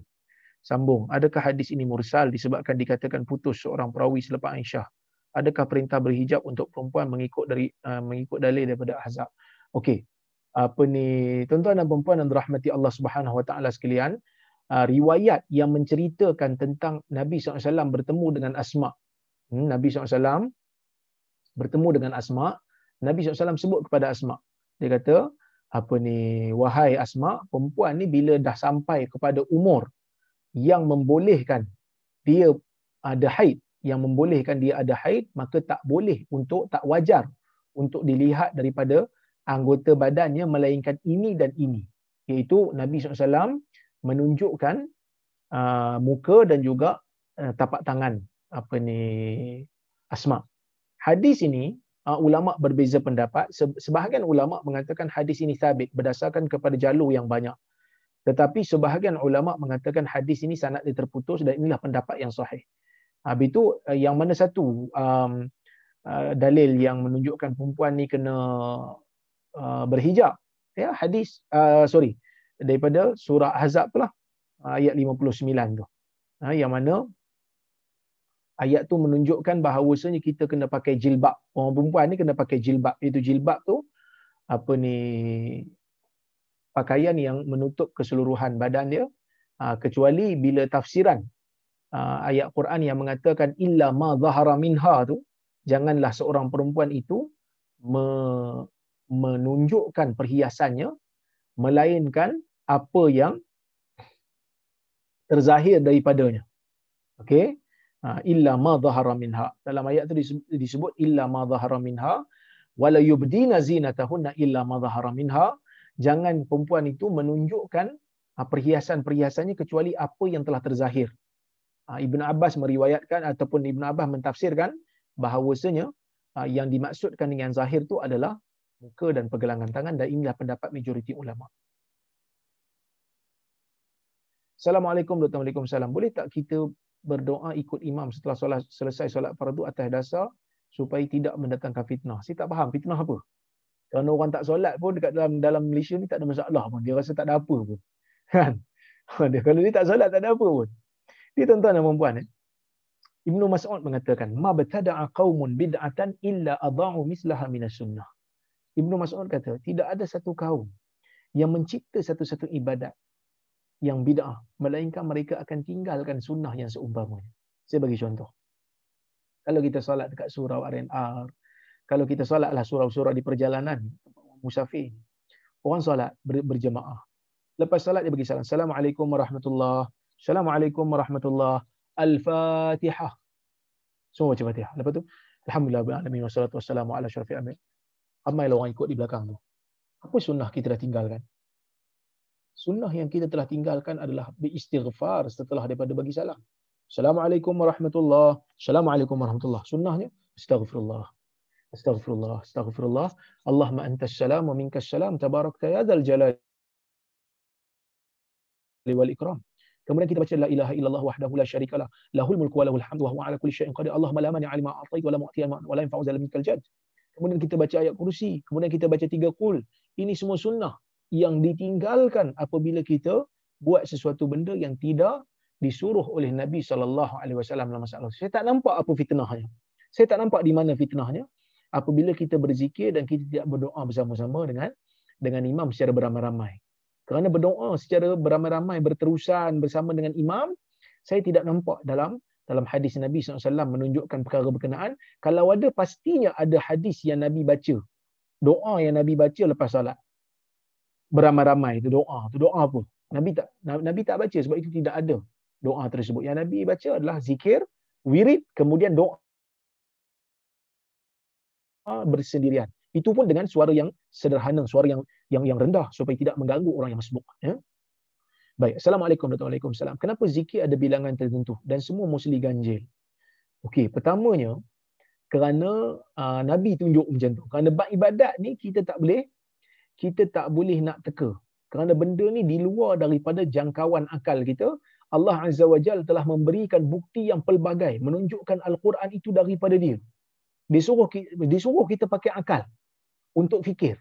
Sambung, adakah hadis ini mursal disebabkan dikatakan putus seorang perawi selepas Aisyah? Adakah perintah berhijab untuk perempuan mengikut dari uh, mengikut dalil daripada Ahzab? Okey. Apa ni tuan-tuan dan puan yang dirahmati Allah Subhanahu Wa Taala sekalian, uh, riwayat yang menceritakan tentang Nabi SAW bertemu dengan Asma. Hmm, Nabi SAW bertemu dengan Asma. Nabi SAW sebut kepada Asma. Dia kata, apa ni wahai asma perempuan ni bila dah sampai kepada umur yang membolehkan dia ada haid yang membolehkan dia ada haid maka tak boleh untuk tak wajar untuk dilihat daripada anggota badannya melainkan ini dan ini iaitu Nabi SAW menunjukkan uh, muka dan juga uh, tapak tangan apa ni asma. Hadis ini uh, ulama berbeza pendapat. Sebahagian ulama mengatakan hadis ini sabit berdasarkan kepada jalur yang banyak. Tetapi sebahagian ulama mengatakan hadis ini dia terputus dan inilah pendapat yang sahih. Habis itu uh, yang mana satu um, uh, dalil yang menunjukkan perempuan ni kena uh, berhijab. Ya hadis uh, sorry daripada surah ahzab lah ayat 59 tu. Ha, yang mana ayat tu menunjukkan bahawasanya kita kena pakai jilbab. Orang perempuan ni kena pakai jilbab. Itu jilbab tu apa ni pakaian yang menutup keseluruhan badan dia ha, kecuali bila tafsiran ha, ayat Quran yang mengatakan illa ma zahara minha tu janganlah seorang perempuan itu me, menunjukkan perhiasannya melainkan apa yang terzahir daripadanya. Okey, illa ma dhahara minha. Dalam ayat tu disebut illa ma dhahara minha wala yubdina zinatahunna illa ma dhahara minha. Jangan perempuan itu menunjukkan ha, perhiasan-perhiasannya kecuali apa yang telah terzahir. Ha, Ibn Abbas meriwayatkan ataupun Ibn Abbas mentafsirkan bahawasanya yang dimaksudkan dengan zahir itu adalah muka dan pergelangan tangan dan inilah pendapat majoriti ulama. Assalamualaikum warahmatullahi wabarakatuh. Boleh tak kita berdoa ikut imam setelah solat, selesai solat fardu atas dasar supaya tidak mendatangkan fitnah. Saya tak faham fitnah apa. Kalau orang tak solat pun dekat dalam dalam Malaysia ni tak ada masalah pun. Dia rasa tak ada apa pun. Kan? Dia, kalau dia tak solat tak ada apa pun. Dia tuan-tuan dan puan eh. Ibnu Mas'ud mengatakan, "Ma batada'a qaumun bid'atan illa adha'u mislaha minas sunnah." Ibnu Mas'ud kata, tidak ada satu kaum yang mencipta satu-satu ibadat yang bid'ah, melainkan mereka akan tinggalkan sunnah yang seumpamanya. Saya bagi contoh. Kalau kita solat dekat surau RNR, kalau kita solatlah surau-surau di perjalanan, musafir, orang solat ber- berjemaah. Lepas solat dia bagi salam. Assalamualaikum warahmatullahi Assalamualaikum warahmatullahi Al-Fatihah. Semua baca Fatihah. Lepas tu, Alhamdulillah alamin wassalatu wassalamu ala syarafil amin. Ramai orang ikut di belakang tu. Apa sunnah kita dah tinggalkan? Sunnah yang kita telah tinggalkan adalah beristighfar setelah daripada bagi salam. Assalamualaikum warahmatullahi Assalamualaikum warahmatullahi Sunnahnya, astaghfirullah. Astaghfirullah. Astaghfirullah. Allahumma antas salam wa minkas salam. Tabarakta ya dzal jalali wal ikram. Kemudian kita baca la ilaha illallah wahdahu la syarikalah lahul mulku wa lahul hamdu wa huwa ala kulli syai'in qadir. Allahumma la mani 'alima a'tait wa la mu'tiya wa la yanfa'u dzal minkal jad. Kemudian kita baca ayat kursi, kemudian kita baca tiga qul. Ini semua sunnah yang ditinggalkan apabila kita buat sesuatu benda yang tidak disuruh oleh Nabi sallallahu alaihi wasallam dalam masalah. Saya tak nampak apa fitnahnya. Saya tak nampak di mana fitnahnya apabila kita berzikir dan kita tidak berdoa bersama-sama dengan dengan imam secara beramai-ramai. Kerana berdoa secara beramai-ramai berterusan bersama dengan imam, saya tidak nampak dalam dalam hadis Nabi SAW menunjukkan perkara berkenaan. Kalau ada, pastinya ada hadis yang Nabi baca. Doa yang Nabi baca lepas salat. Beramai-ramai itu doa. Itu doa apa? Nabi tak Nabi tak baca sebab itu tidak ada doa tersebut. Yang Nabi baca adalah zikir, wirid, kemudian doa bersendirian. Itu pun dengan suara yang sederhana, suara yang yang yang rendah supaya tidak mengganggu orang yang masbuk. Ya. Baik, Assalamualaikum warahmatullahi wabarakatuh. Kenapa zikir ada bilangan tertentu dan semua mesti ganjil? Okey, pertamanya kerana uh, Nabi tunjuk macam tu. Kerana ibadat ni kita tak boleh kita tak boleh nak teka. Kerana benda ni di luar daripada jangkauan akal kita. Allah Azza wa Jal telah memberikan bukti yang pelbagai. Menunjukkan Al-Quran itu daripada dia. Disuruh, disuruh kita pakai akal untuk fikir.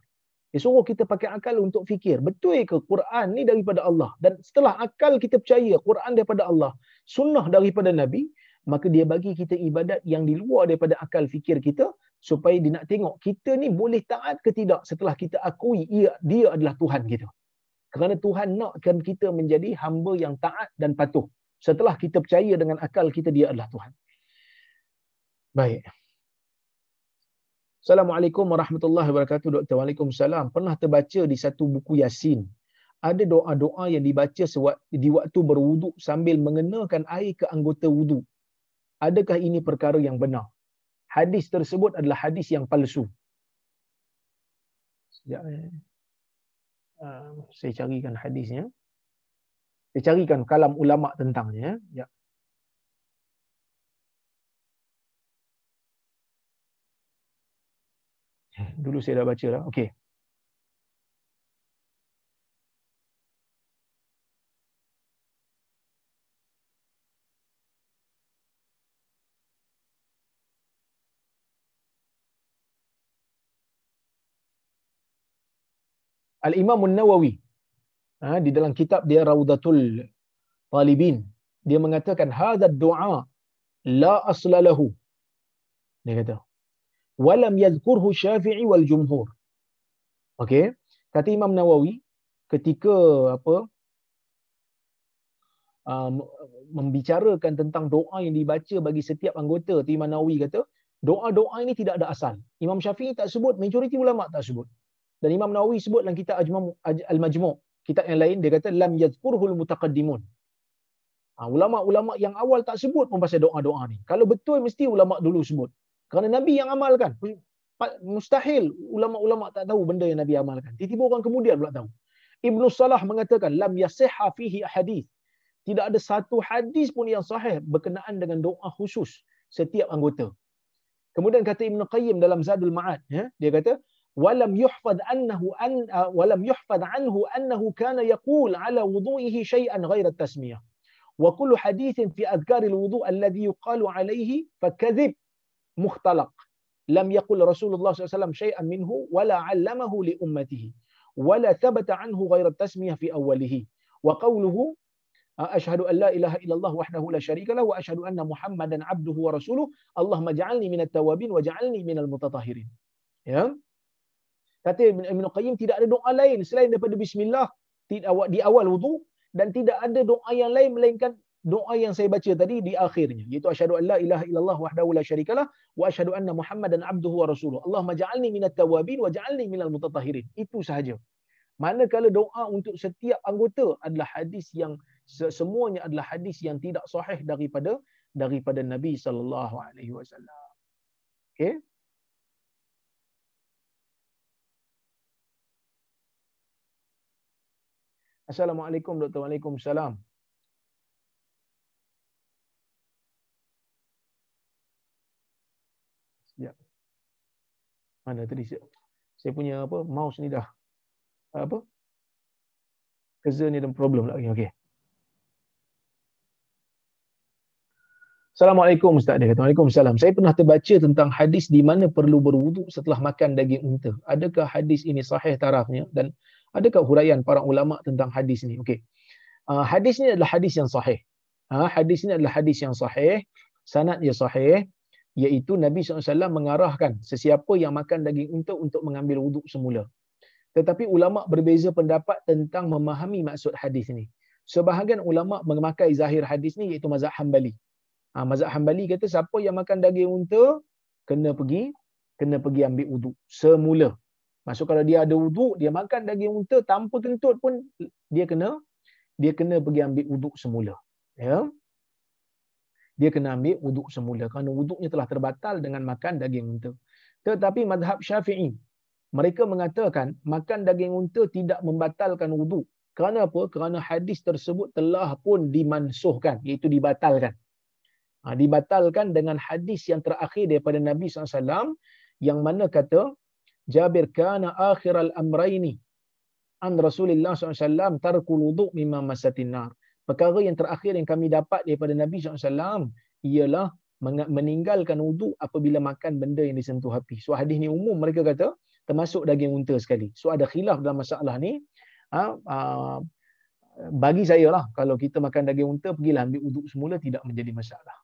Disuruh kita pakai akal untuk fikir. Betul ke Quran ni daripada Allah? Dan setelah akal kita percaya Quran daripada Allah, sunnah daripada Nabi, maka dia bagi kita ibadat yang di luar daripada akal fikir kita supaya dia nak tengok kita ni boleh taat ke tidak setelah kita akui ia dia adalah Tuhan kita. Kerana Tuhan nakkan kita menjadi hamba yang taat dan patuh. Setelah kita percaya dengan akal kita dia adalah Tuhan. Baik. Assalamualaikum warahmatullahi wabarakatuh. Dr. Waalaikumsalam. Pernah terbaca di satu buku Yasin. Ada doa-doa yang dibaca di waktu berwuduk sambil mengenakan air ke anggota wuduk. Adakah ini perkara yang benar? Hadis tersebut adalah hadis yang palsu. Sekejap. Eh. Uh, saya carikan hadisnya. Saya carikan kalam ulama tentangnya. Ya. Dulu saya dah baca dah. Okey. Al-Imam An-Nawawi ha, di dalam kitab dia Raudatul Talibin dia mengatakan hadha du'a la asla lahu dia kata walam yadhkurhu Syafi'i wal jumhur. Okey, kata Imam Nawawi ketika apa um, membicarakan tentang doa yang dibaca bagi setiap anggota, Imam Nawawi kata doa-doa ini tidak ada asal. Imam Syafi'i tak sebut, majoriti ulama tak sebut. Dan Imam Nawawi sebut dalam kitab Al-Majmu' kitab yang lain dia kata lam yadhkurhul mutaqaddimun. Ha, ulama-ulama yang awal tak sebut pun pasal doa-doa ni. Kalau betul mesti ulama dulu sebut. Kerana Nabi yang amalkan. Mustahil ulama-ulama tak tahu benda yang Nabi amalkan. Tiba-tiba orang kemudian pula tahu. Ibnu Salah mengatakan, Lam yasihha fihi hadis. Tidak ada satu hadis pun yang sahih berkenaan dengan doa khusus setiap anggota. Kemudian kata Ibn Qayyim dalam Zadul Ma'ad, ya, dia kata, walam yuhfad annahu an uh, walam yuhfad anhu annahu kana yaqul ala wudu'ihi shay'an ghaira tasmiyah wa kullu hadithin fi adhkaril wudu alladhi yuqalu alaihi fakadhib mukhtalaq lam yaqul Rasulullah SAW syai'an minhu wala 'allamahu li ummatihi wala thabata anhu ghairu tasmiyah fi awwalihi wa qawluhu ashhadu an la ilaha illallah wahdahu la syarika lahu wa ashhadu anna muhammadan abduhu wa rasuluhu Allahumma ja'alni minat tawabin wa ja'alni minal mutatahhirin ya kata Ibn Qayyim tidak ada doa lain selain daripada bismillah di awal wudu dan tidak ada doa yang lain melainkan doa yang saya baca tadi di akhirnya. Iaitu asyhadu an la ilaha illallah wahdahu la syarikalah wa asyhadu anna muhammadan abduhu wa rasuluhu Allahumma ja'alni minat tawabin wa ja'alni minal mutatahhirin. Itu sahaja. Manakala doa untuk setiap anggota adalah hadis yang semuanya adalah hadis yang tidak sahih daripada daripada Nabi sallallahu alaihi wasallam. Okey Assalamualaikum Dr. Waalaikumsalam. Ya. Mana tadi saya, saya punya apa mouse ni dah apa? Kerja ni ada problem lagi. Okey. Assalamualaikum Ustaz dia kata. Waalaikumsalam. Saya pernah terbaca tentang hadis di mana perlu berwuduk setelah makan daging unta. Adakah hadis ini sahih tarafnya dan Adakah huraian para ulama tentang hadis ni? Okey. Uh, hadis ni adalah hadis yang sahih. Ha, hadis ni adalah hadis yang sahih. Sanad dia sahih. Iaitu Nabi SAW mengarahkan sesiapa yang makan daging unta untuk mengambil wuduk semula. Tetapi ulama berbeza pendapat tentang memahami maksud hadis ni. Sebahagian ulama memakai zahir hadis ni iaitu mazhab Hambali. Ha, mazhab Hambali kata siapa yang makan daging unta kena pergi kena pergi ambil wuduk semula. Maksud kalau dia ada wuduk, dia makan daging unta tanpa kentut pun dia kena dia kena pergi ambil wuduk semula. Ya. Dia kena ambil wuduk semula kerana wuduknya telah terbatal dengan makan daging unta. Tetapi madhab Syafi'i mereka mengatakan makan daging unta tidak membatalkan wuduk. Kerana apa? Kerana hadis tersebut telah pun dimansuhkan, iaitu dibatalkan. Ha, dibatalkan dengan hadis yang terakhir daripada Nabi SAW yang mana kata Jabir kana akhir al-amraini an Rasulullah SAW tarkul mimma masatin nar. Perkara yang terakhir yang kami dapat daripada Nabi SAW ialah meninggalkan wudu apabila makan benda yang disentuh api. So hadis ni umum mereka kata termasuk daging unta sekali. So ada khilaf dalam masalah ni. Ha, ha, bagi saya lah kalau kita makan daging unta pergilah ambil wudu semula tidak menjadi masalah.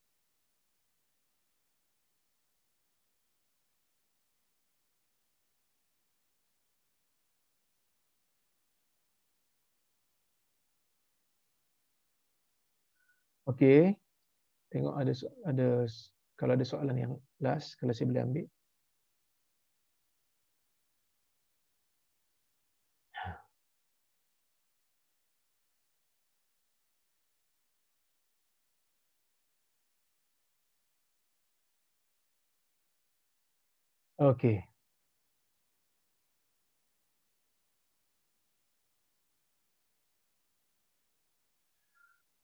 Okey. Tengok ada ada kalau ada soalan yang last kalau saya boleh ambil. Okey.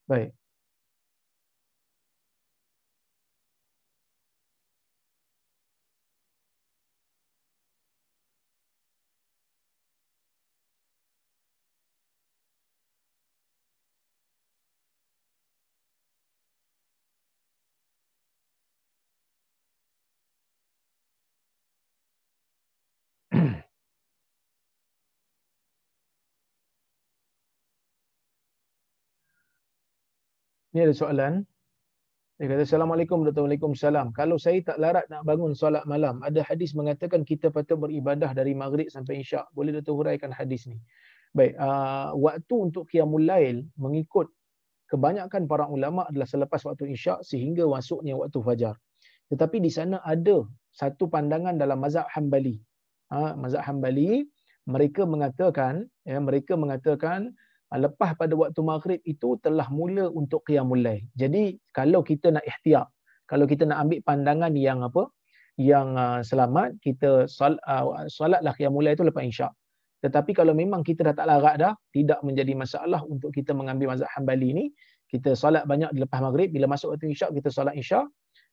Baik. Ini ada soalan. Dia kata, Assalamualaikum warahmatullahi wabarakatuh. Kalau saya tak larat nak bangun solat malam, ada hadis mengatakan kita patut beribadah dari maghrib sampai isyak. Boleh Dato' huraikan hadis ni? Baik, uh, waktu untuk qiyamul lail mengikut kebanyakan para ulama adalah selepas waktu isyak sehingga masuknya waktu fajar. Tetapi di sana ada satu pandangan dalam mazhab Hambali. Ha, mazhab Hambali mereka mengatakan ya mereka mengatakan lepas pada waktu maghrib itu telah mula untuk qiyamul lail. Jadi kalau kita nak ihtiyat, kalau kita nak ambil pandangan yang apa? Yang uh, selamat, kita sol, uh, solatlah qiyamul lail itu lepas isyak. Tetapi kalau memang kita dah tak larat dah, tidak menjadi masalah untuk kita mengambil mazhab Hambali ini, kita solat banyak lepas maghrib, bila masuk waktu isyak kita solat isyak.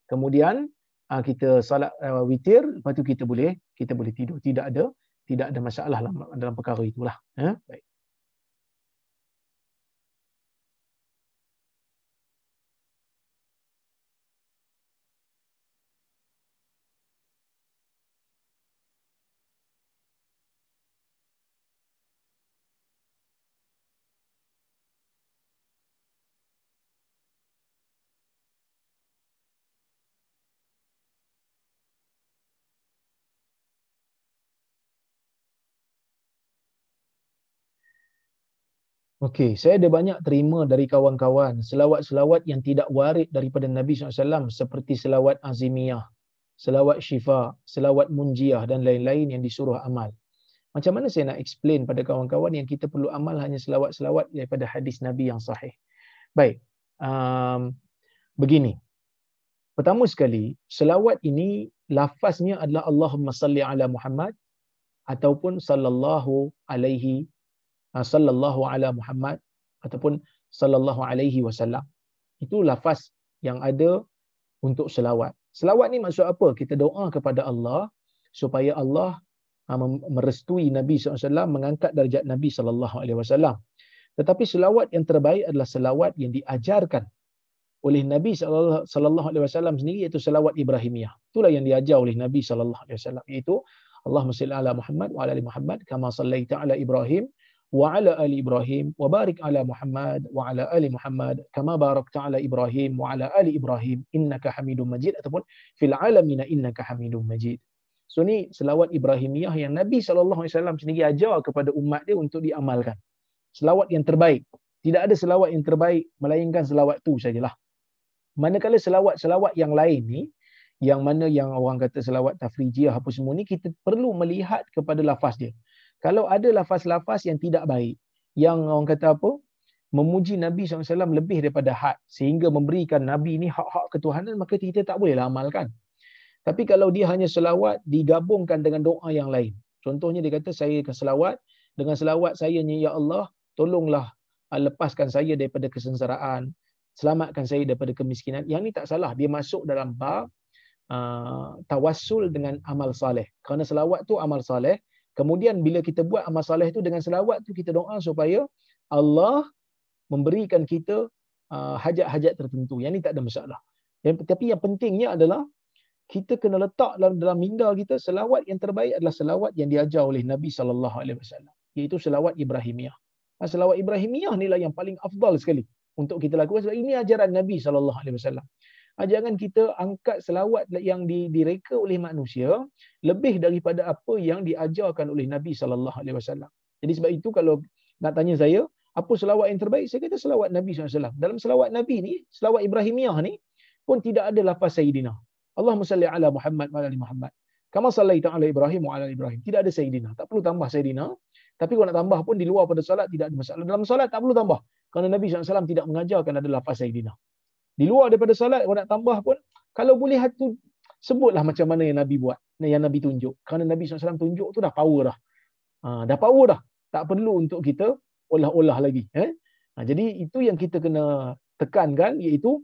Kemudian uh, kita solat uh, witir, lepas tu kita boleh kita boleh tidur. Tidak ada tidak ada masalah dalam, dalam perkara itulah. Ha? Baik. Okey, saya ada banyak terima dari kawan-kawan selawat-selawat yang tidak warid daripada Nabi SAW seperti selawat azimiyah, selawat syifa, selawat munjiah dan lain-lain yang disuruh amal. Macam mana saya nak explain pada kawan-kawan yang kita perlu amal hanya selawat-selawat daripada hadis Nabi yang sahih. Baik, um, begini. Pertama sekali, selawat ini lafaznya adalah Allahumma salli ala Muhammad ataupun sallallahu alaihi sallallahu ala Muhammad ataupun sallallahu alaihi wasallam. Itu lafaz yang ada untuk selawat. Selawat ni maksud apa? Kita doa kepada Allah supaya Allah uh, merestui Nabi SAW mengangkat darjat Nabi SAW. Tetapi selawat yang terbaik adalah selawat yang diajarkan oleh Nabi sallallahu alaihi wasallam sendiri iaitu selawat Ibrahimiyah. Itulah yang diajar oleh Nabi sallallahu alaihi wasallam iaitu Allahumma salli ala Muhammad wa ala ali Muhammad kama sallaita ala Ibrahim wa ala ali Ibrahim wa barik ala Muhammad wa ala ali Muhammad kama barakta ala Ibrahim wa ala ali Ibrahim innaka Hamidum Majid ataupun fil alamin innaka Hamidum Majid. So ni selawat Ibrahimiyah yang Nabi wasallam sendiri ajar kepada umat dia untuk diamalkan. Selawat yang terbaik. Tidak ada selawat yang terbaik melainkan selawat tu sajalah. Manakala selawat-selawat yang lain ni, yang mana yang orang kata selawat tafrijiyah apa semua ni, kita perlu melihat kepada lafaz dia. Kalau ada lafaz-lafaz yang tidak baik, yang orang kata apa, memuji Nabi SAW lebih daripada had, sehingga memberikan Nabi ni hak-hak ketuhanan, maka kita tak boleh amalkan. Tapi kalau dia hanya selawat, digabungkan dengan doa yang lain. Contohnya dia kata, saya akan selawat, dengan selawat saya ni, Ya Allah, tolonglah ah, lepaskan saya daripada kesengsaraan, selamatkan saya daripada kemiskinan. Yang ni tak salah. Dia masuk dalam bab uh, tawassul dengan amal saleh. Kerana selawat tu amal saleh. Kemudian bila kita buat amal saleh tu dengan selawat tu kita doa supaya Allah memberikan kita uh, hajat-hajat tertentu. Yang ni tak ada masalah. Yang, tapi yang pentingnya adalah kita kena letak dalam dalam minda kita selawat yang terbaik adalah selawat yang diajar oleh Nabi sallallahu alaihi wasallam iaitu selawat Ibrahimiyah. Selawat Ibrahimiyah inilah yang paling afdal sekali untuk kita lakukan sebab ini ajaran Nabi sallallahu alaihi wasallam. Jangan kita angkat selawat yang direka oleh manusia lebih daripada apa yang diajarkan oleh Nabi sallallahu alaihi wasallam. Jadi sebab itu kalau nak tanya saya, apa selawat yang terbaik? Saya kata selawat Nabi sallallahu alaihi wasallam. Dalam selawat Nabi ni, selawat Ibrahimiyah ni pun tidak ada lafaz Sayyidina. Allahumma salli ala Muhammad wa ala Muhammad. Kama sallaita ala Ibrahim wa ala Ibrahim. Tidak ada Sayyidina. Tak perlu tambah Sayyidina. Tapi kalau nak tambah pun di luar pada solat tidak ada masalah. Dalam solat tak perlu tambah. Kerana Nabi SAW tidak mengajarkan ada lafaz Sayyidina. Di luar daripada solat, kalau nak tambah pun, kalau boleh hatu, sebutlah macam mana yang Nabi buat, yang Nabi tunjuk. Kerana Nabi SAW tunjuk tu dah power dah. Ha, dah power dah. Tak perlu untuk kita olah-olah lagi. Eh? Ha, jadi itu yang kita kena tekankan, iaitu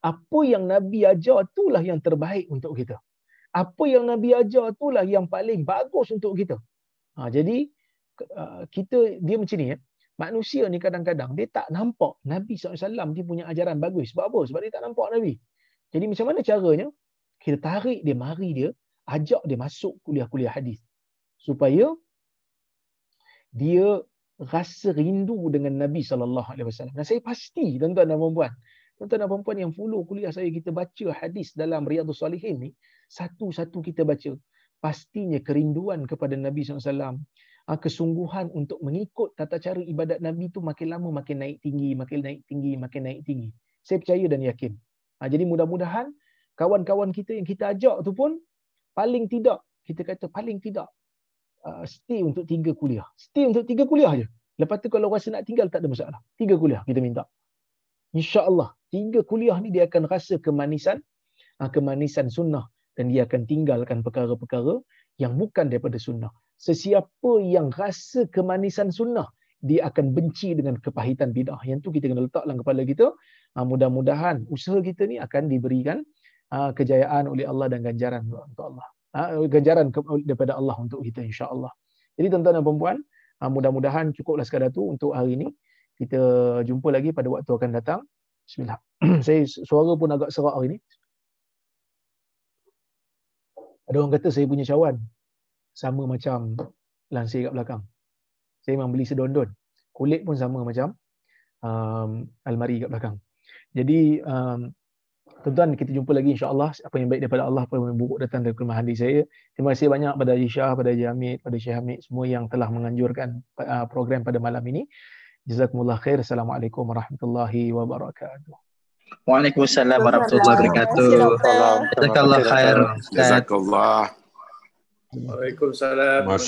apa yang Nabi ajar itulah yang terbaik untuk kita. Apa yang Nabi ajar itulah yang paling bagus untuk kita. Ha, jadi uh, kita dia macam ni ya. Manusia ni kadang-kadang dia tak nampak Nabi SAW dia punya ajaran bagus. Sebab apa? Sebab dia tak nampak Nabi. Jadi macam mana caranya? Kita tarik dia, mari dia, ajak dia masuk kuliah-kuliah hadis. Supaya dia rasa rindu dengan Nabi SAW. Dan saya pasti, tuan-tuan dan perempuan, tuan-tuan dan perempuan yang follow kuliah saya, kita baca hadis dalam Riyadhus Salihin ni, satu-satu kita baca. Pastinya kerinduan kepada Nabi SAW, kesungguhan untuk mengikut tata cara ibadat Nabi tu makin lama makin naik tinggi, makin naik tinggi, makin naik tinggi. Saya percaya dan yakin. Ha, jadi mudah-mudahan kawan-kawan kita yang kita ajak tu pun paling tidak, kita kata paling tidak uh, stay untuk tiga kuliah. Stay untuk tiga kuliah je. Lepas tu kalau rasa nak tinggal tak ada masalah. Tiga kuliah kita minta. InsyaAllah tiga kuliah ni dia akan rasa kemanisan, kemanisan sunnah dan dia akan tinggalkan perkara-perkara yang bukan daripada sunnah sesiapa yang rasa kemanisan sunnah dia akan benci dengan kepahitan bidah. Yang tu kita kena letak dalam kepala kita. Ah, mudah-mudahan usaha kita ni akan diberikan ah, kejayaan oleh Allah dan ganjaran untuk Allah. Ah, ganjaran daripada Allah untuk kita insya-Allah. Jadi tuan-tuan dan puan mudah-mudahan cukuplah sekadar tu untuk hari ini. Kita jumpa lagi pada waktu akan datang. Bismillah. saya suara pun agak serak hari ini. Ada orang kata saya punya cawan sama macam lansir kat belakang. Saya memang beli sedondon. Kulit pun sama macam um, almari kat belakang. Jadi um, tuan-tuan kita jumpa lagi insya-Allah apa yang baik daripada Allah apa yang buruk datang dari rumah hadis saya. Terima kasih banyak pada Haji Syah, pada Haji Hamid, pada Syekh Hamid semua yang telah menganjurkan uh, program pada malam ini. Jazakumullah khair. Assalamualaikum warahmatullahi wabarakatuh. Waalaikumsalam warahmatullahi wabarakatuh. Jazakallah khair. Jazakallah. Waalaikumsalam. Masih